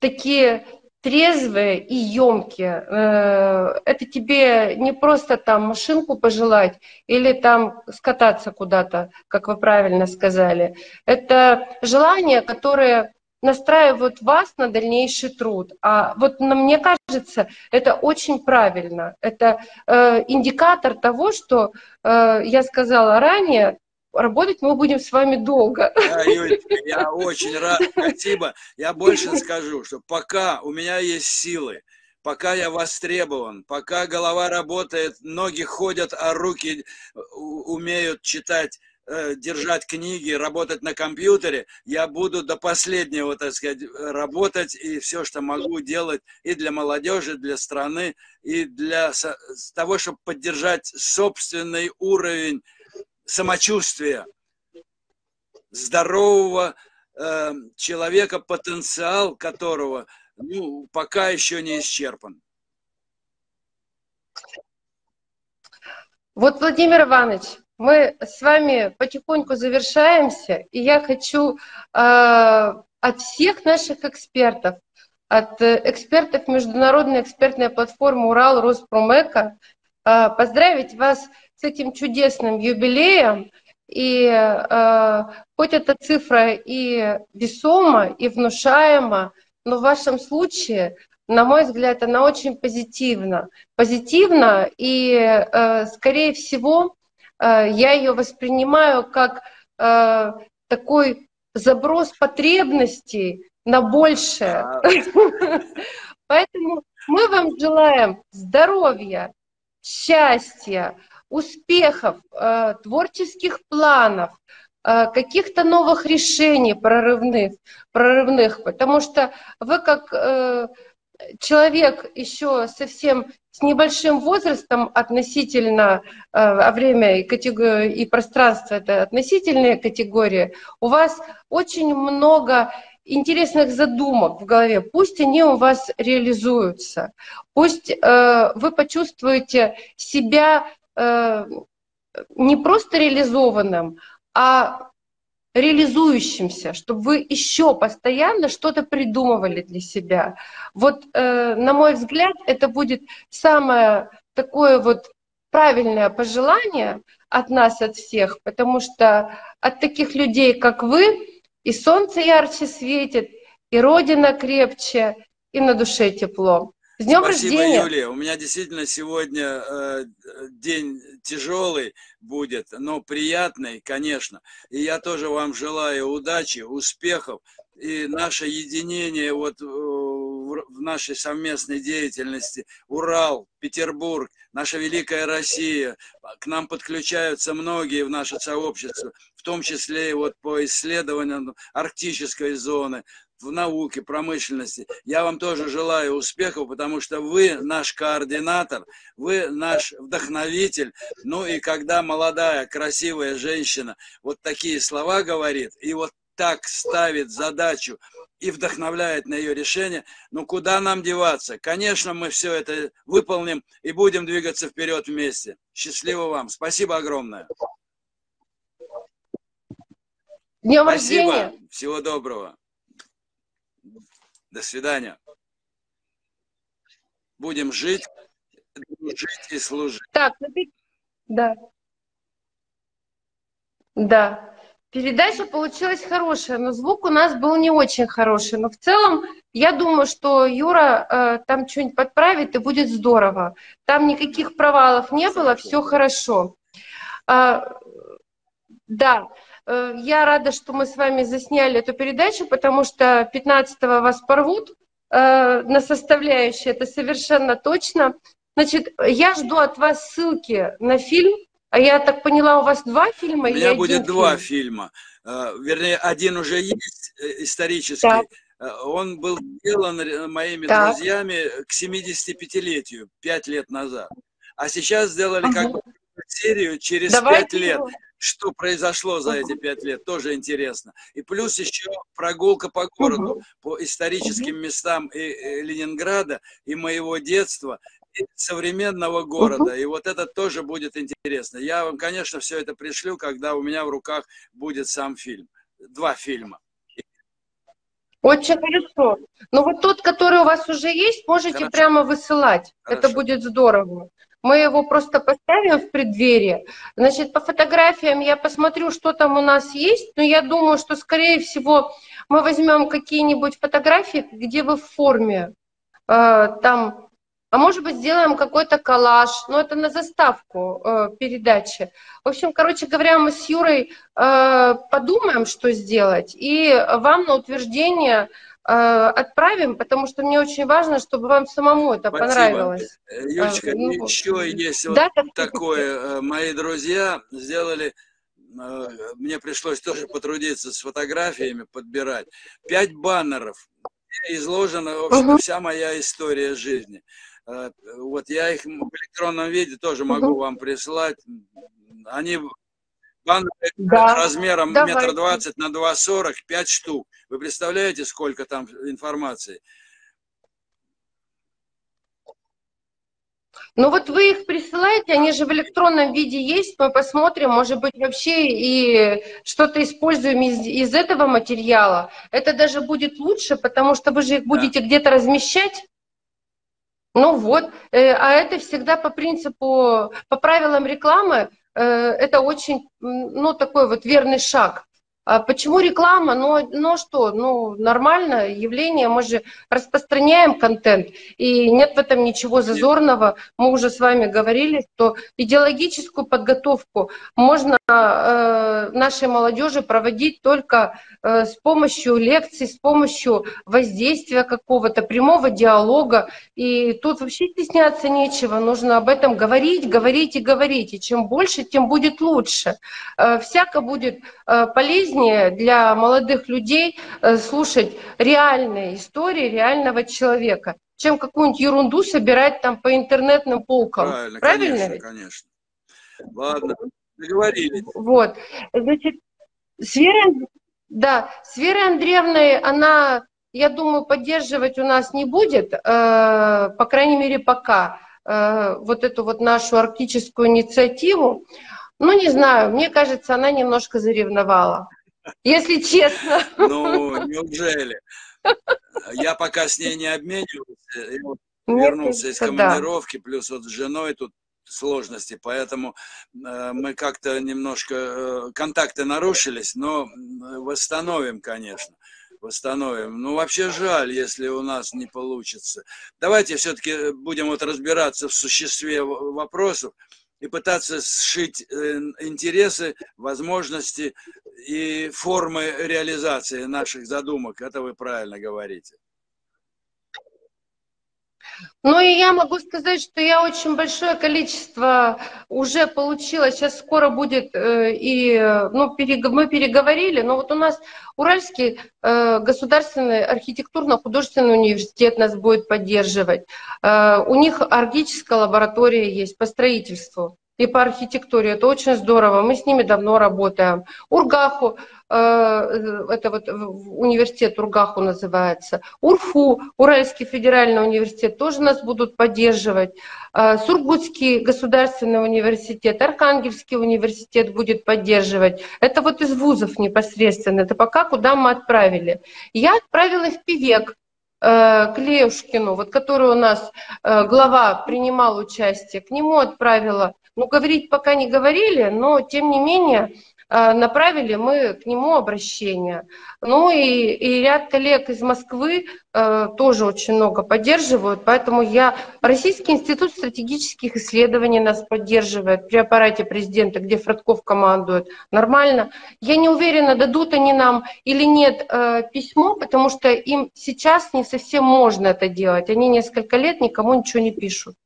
такие трезвые и емкие. Э, это тебе не просто там машинку пожелать или там скататься куда-то, как вы правильно сказали. Это желания, которые настраивают вас на дальнейший труд. А вот мне кажется, это очень правильно. Это э, индикатор того, что э, я сказала ранее, работать мы будем с вами долго. Да, Юлечка, я очень рад, спасибо. Я больше скажу, что пока у меня есть силы, пока я востребован, пока голова работает, ноги ходят, а руки э, умеют читать, э, держать книги, работать на компьютере, я буду до последнего, так сказать, работать и все, что могу делать и для молодежи, для страны, и для того, чтобы поддержать собственный уровень самочувствия здорового э, человека, потенциал которого ну, пока еще не исчерпан. Вот, Владимир Иванович, мы с вами потихоньку завершаемся, и я хочу э, от всех наших экспертов, от экспертов Международной экспертной платформы Урал Роспромека э, поздравить вас с этим чудесным юбилеем. И э, хоть эта цифра и весома, и внушаема, но в вашем случае, на мой взгляд, она очень позитивна. Позитивна, и, э, скорее всего, э, я ее воспринимаю как э, такой заброс потребностей на большее. Поэтому мы вам желаем здоровья, счастья, успехов, э, творческих планов, э, каких-то новых решений прорывных, прорывных, потому что вы как э, человек еще совсем с небольшим возрастом относительно, а время и, и пространство это относительные категории, у вас очень много интересных задумок в голове, пусть они у вас реализуются, пусть э, вы почувствуете себя не просто реализованным, а реализующимся, чтобы вы еще постоянно что-то придумывали для себя. Вот, э, на мой взгляд, это будет самое такое вот правильное пожелание от нас, от всех, потому что от таких людей, как вы, и солнце ярче светит, и Родина крепче, и на душе тепло. С днем Спасибо, рождения! Юлия. У меня действительно сегодня э, день тяжелый будет, но приятный, конечно. И я тоже вам желаю удачи, успехов и наше единение вот э, в нашей совместной деятельности. Урал, Петербург, наша великая Россия. К нам подключаются многие в наше сообщество, в том числе и вот по исследованиям арктической зоны в науке, промышленности. Я вам тоже желаю успехов, потому что вы наш координатор, вы наш вдохновитель. Ну и когда молодая, красивая женщина вот такие слова говорит, и вот так ставит задачу и вдохновляет на ее решение, ну куда нам деваться? Конечно, мы все это выполним и будем двигаться вперед вместе. Счастливо вам. Спасибо огромное. Днем Спасибо. рождения! Всего доброго! До свидания! Будем жить, жить и служить. Так, ну да. Да. Передача получилась хорошая, но звук у нас был не очень хороший. Но в целом, я думаю, что Юра э, там что-нибудь подправит, и будет здорово. Там никаких провалов не было, все хорошо. А, да, э, я рада, что мы с вами засняли эту передачу, потому что 15-го вас порвут э, на составляющие, это совершенно точно. Значит, я жду от вас ссылки на фильм а я так поняла, у вас два фильма? У меня будет два фильма. Э, вернее, один уже есть э, исторический. Так. Э, он был сделан моими так. друзьями к 75-летию, пять лет назад. А сейчас сделали ага. как серию через пять лет. Его. Что произошло за эти пять лет, тоже интересно. И плюс еще прогулка по городу, по историческим местам и, и Ленинграда, и моего детства, современного города. И вот это тоже будет интересно. Я вам, конечно, все это пришлю, когда у меня в руках будет сам фильм. Два фильма. Очень хорошо. Ну вот тот, который у вас уже есть, можете хорошо. прямо высылать. Хорошо. Это будет здорово. Мы его просто поставим в преддверие. Значит, по фотографиям я посмотрю, что там у нас есть, но я думаю, что, скорее всего, мы возьмем какие-нибудь фотографии, где вы в форме. Э, там а может быть, сделаем какой-то коллаж, но это на заставку э, передачи. В общем, короче говоря, мы с Юрой э, подумаем, что сделать, и вам на утверждение отправим, потому что мне очень важно, чтобы вам самому это Спасибо. понравилось. Э, Юлечка, ну, еще есть да, вот такое. Э, мои друзья сделали э, мне пришлось тоже потрудиться с фотографиями, подбирать. Пять баннеров, изложена в общем, угу. вся моя история жизни. Э, вот я их в электронном виде тоже могу угу. вам прислать. Они банки да. размером метр двадцать на два сорок, пять штук. Вы представляете, сколько там информации? Ну вот вы их присылаете, они же в электронном виде есть, мы посмотрим, может быть, вообще и что-то используем из, из этого материала. Это даже будет лучше, потому что вы же их будете да. где-то размещать. Ну вот, э, а это всегда по принципу, по правилам рекламы, это очень, ну, такой вот верный шаг. А почему реклама? Ну, ну что, ну нормально явление, мы же распространяем контент, и нет в этом ничего зазорного. Мы уже с вами говорили, что идеологическую подготовку можно э, нашей молодежи проводить только э, с помощью лекций, с помощью воздействия какого-то, прямого диалога. И тут вообще стесняться нечего, нужно об этом говорить, говорить и говорить. И чем больше, тем будет лучше. Э, всяко будет э, полезнее для молодых людей э, слушать реальные истории реального человека, чем какую-нибудь ерунду собирать там по интернетным полкам. Правильно, Правильно конечно, конечно. Ладно, договорились. Вот, значит, с Верой, да, с Верой Андреевной она, я думаю, поддерживать у нас не будет, э, по крайней мере, пока э, вот эту вот нашу арктическую инициативу. Ну, не знаю, мне кажется, она немножко заревновала если честно. Ну, неужели? Я пока с ней не обменивался, вот вернулся из командировки, плюс вот с женой тут сложности, поэтому э, мы как-то немножко, э, контакты нарушились, но восстановим, конечно, восстановим. Ну, вообще жаль, если у нас не получится. Давайте все-таки будем вот разбираться в существе вопросов и пытаться сшить э, интересы, возможности и формы реализации наших задумок. Это вы правильно говорите. Ну и я могу сказать, что я очень большое количество уже получила. Сейчас скоро будет э, и ну, перег... мы переговорили, но вот у нас Уральский э, государственный архитектурно-художественный университет нас будет поддерживать. Э, у них аргическая лаборатория есть по строительству и по архитектуре. Это очень здорово. Мы с ними давно работаем. Ургаху это вот университет Ургаху называется, УРФУ, Уральский федеральный университет тоже нас будут поддерживать, Сургутский государственный университет, Архангельский университет будет поддерживать. Это вот из вузов непосредственно, это пока куда мы отправили. Я отправила в ПИВЕК, Э, Клеушкину, вот который у нас э, глава принимал участие, к нему отправила. Ну, говорить пока не говорили, но тем не менее Э, направили мы к нему обращение. Ну и, и ряд коллег из Москвы э, тоже очень много поддерживают, поэтому я... Российский институт стратегических исследований нас поддерживает при аппарате президента, где Фродков командует. Нормально. Я не уверена, дадут они нам или нет э, письмо, потому что им сейчас не совсем можно это делать. Они несколько лет никому ничего не пишут.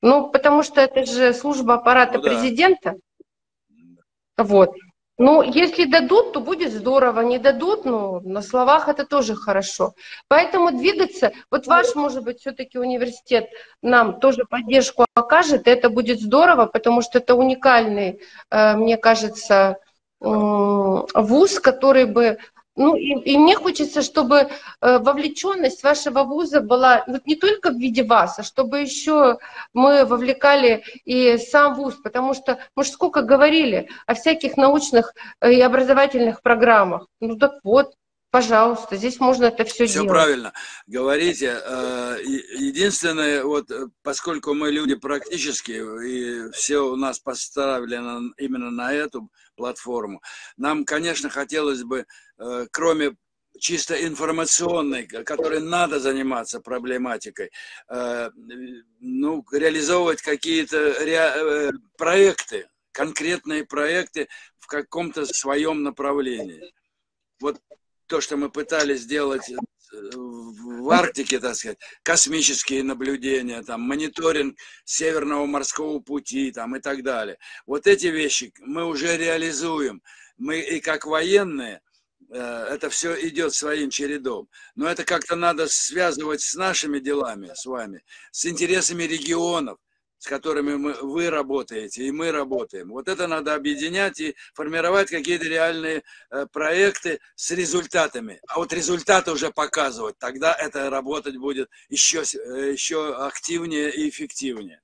Ну, потому что это же служба аппарата ну, да. президента. Вот. Ну, если дадут, то будет здорово. Не дадут, ну, на словах это тоже хорошо. Поэтому двигаться, вот ваш, может быть, все-таки университет нам тоже поддержку окажет, это будет здорово, потому что это уникальный, э, мне кажется, вуз, который бы ну, и, и мне хочется, чтобы э, вовлеченность вашего вуза была вот не только в виде вас, а чтобы еще мы вовлекали и сам вуз, потому что мы же сколько говорили о всяких научных э, и образовательных программах. Ну так вот, Пожалуйста, здесь можно это все, все делать. Все правильно говорите. Э, единственное, вот поскольку мы люди практические, и все у нас поставлено именно на эту платформу, нам, конечно, хотелось бы, кроме чисто информационной, которой надо заниматься проблематикой, э, ну, реализовывать какие-то проекты, конкретные проекты в каком-то своем направлении. Вот то, что мы пытались сделать э, в Арктике, так сказать, космические наблюдения, там, мониторинг Северного морского пути там, и так далее. Вот эти вещи мы уже реализуем. Мы и как военные, э, это все идет своим чередом. Но это как-то надо связывать с нашими делами, с вами, с интересами регионов, с которыми мы, вы работаете и мы работаем. Вот это надо объединять и формировать какие-то реальные э, проекты с результатами. А вот результаты уже показывать, тогда это работать будет еще, э, еще активнее и эффективнее.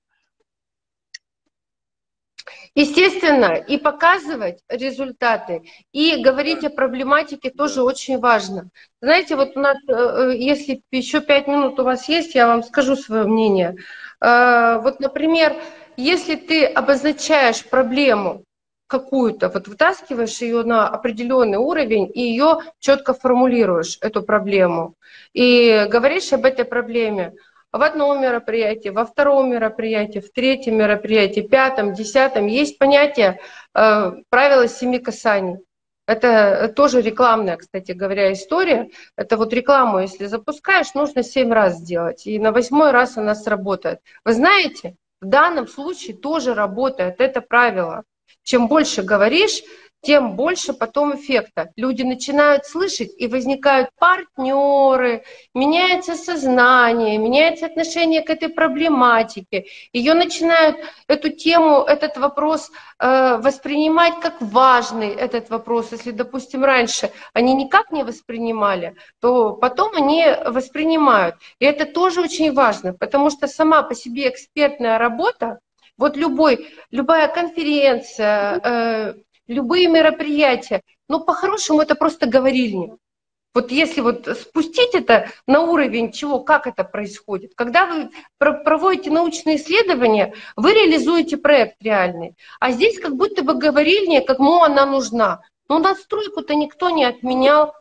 Естественно, и показывать результаты, и говорить о проблематике тоже очень важно. Знаете, вот у нас, э, если еще пять минут у вас есть, я вам скажу свое мнение. Э, вот, например, если ты обозначаешь проблему какую-то, вот вытаскиваешь ее на определенный уровень и ее четко формулируешь, эту проблему, и говоришь об этой проблеме в одном мероприятии, во втором мероприятии, в третьем мероприятии, пятом, десятом, есть понятие э, правила семи касаний. Это тоже рекламная, кстати говоря, история. Это вот рекламу, если запускаешь, нужно семь раз сделать. И на восьмой раз она сработает. Вы знаете, в данном случае тоже работает это правило. Чем больше говоришь, тем больше потом эффекта. Люди начинают слышать, и возникают партнеры, меняется сознание, меняется отношение к этой проблематике. Ее начинают, эту тему, этот вопрос э, воспринимать как важный, этот вопрос. Если, допустим, раньше они никак не воспринимали, то потом они воспринимают. И это тоже очень важно, потому что сама по себе экспертная работа, вот любой, любая конференция, э, любые мероприятия. Но по-хорошему это просто говорильня. Вот если вот спустить это на уровень чего, как это происходит. Когда вы проводите научные исследования, вы реализуете проект реальный. А здесь как будто бы говорильня, кому она нужна. Но настройку-то никто не отменял.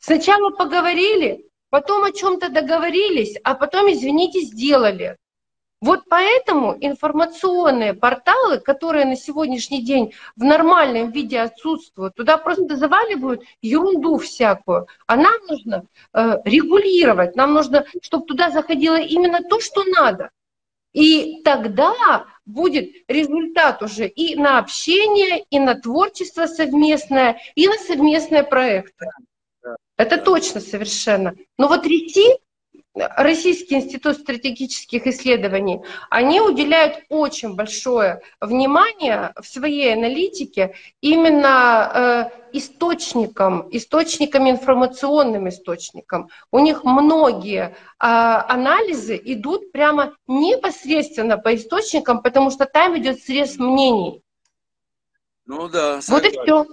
Сначала поговорили, потом о чем-то договорились, а потом, извините, сделали. Вот поэтому информационные порталы, которые на сегодняшний день в нормальном виде отсутствуют, туда просто заваливают ерунду всякую. А нам нужно э, регулировать, нам нужно, чтобы туда заходило именно то, что надо. И тогда будет результат уже и на общение, и на творчество совместное, и на совместные проекты. Это точно совершенно. Но вот рети Российский институт стратегических исследований, они уделяют очень большое внимание в своей аналитике именно э, источникам, источникам, информационным источникам. У них многие э, анализы идут прямо непосредственно по источникам, потому что там идет срез мнений. Ну да. Согласен. Вот и все.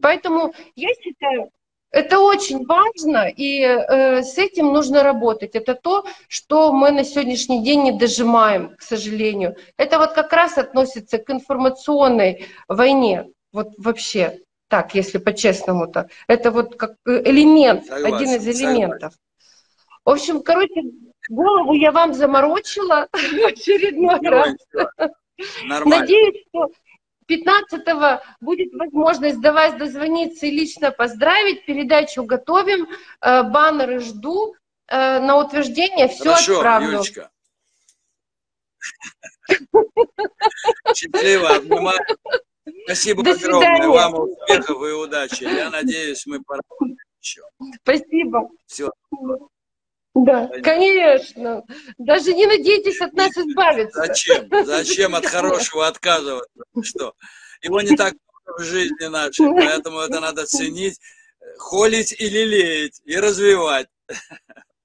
Поэтому я считаю, это очень важно, и э, с этим нужно работать. Это то, что мы на сегодняшний день не дожимаем, к сожалению. Это вот как раз относится к информационной войне. Вот вообще, так, если по-честному-то. Это вот как элемент, согласен, один из элементов. Согласен. В общем, короче, голову я вам заморочила в очередной раз. Нормально. Надеюсь, что 15-го будет возможность до вас дозвониться и лично поздравить. Передачу готовим, э, баннеры жду. Э, на утверждение все Хорошо, отправлю. Юлечка. Счастливо, обнимаю. Спасибо До огромное. Свидания. Вам успехов и удачи. Я надеюсь, мы поработаем еще. Спасибо. Все. Да, конечно. Даже не надейтесь от нас избавиться. Зачем? Зачем от хорошего отказываться? Что? Его не так много в жизни нашей, поэтому это надо ценить, холить и лелеять, и развивать.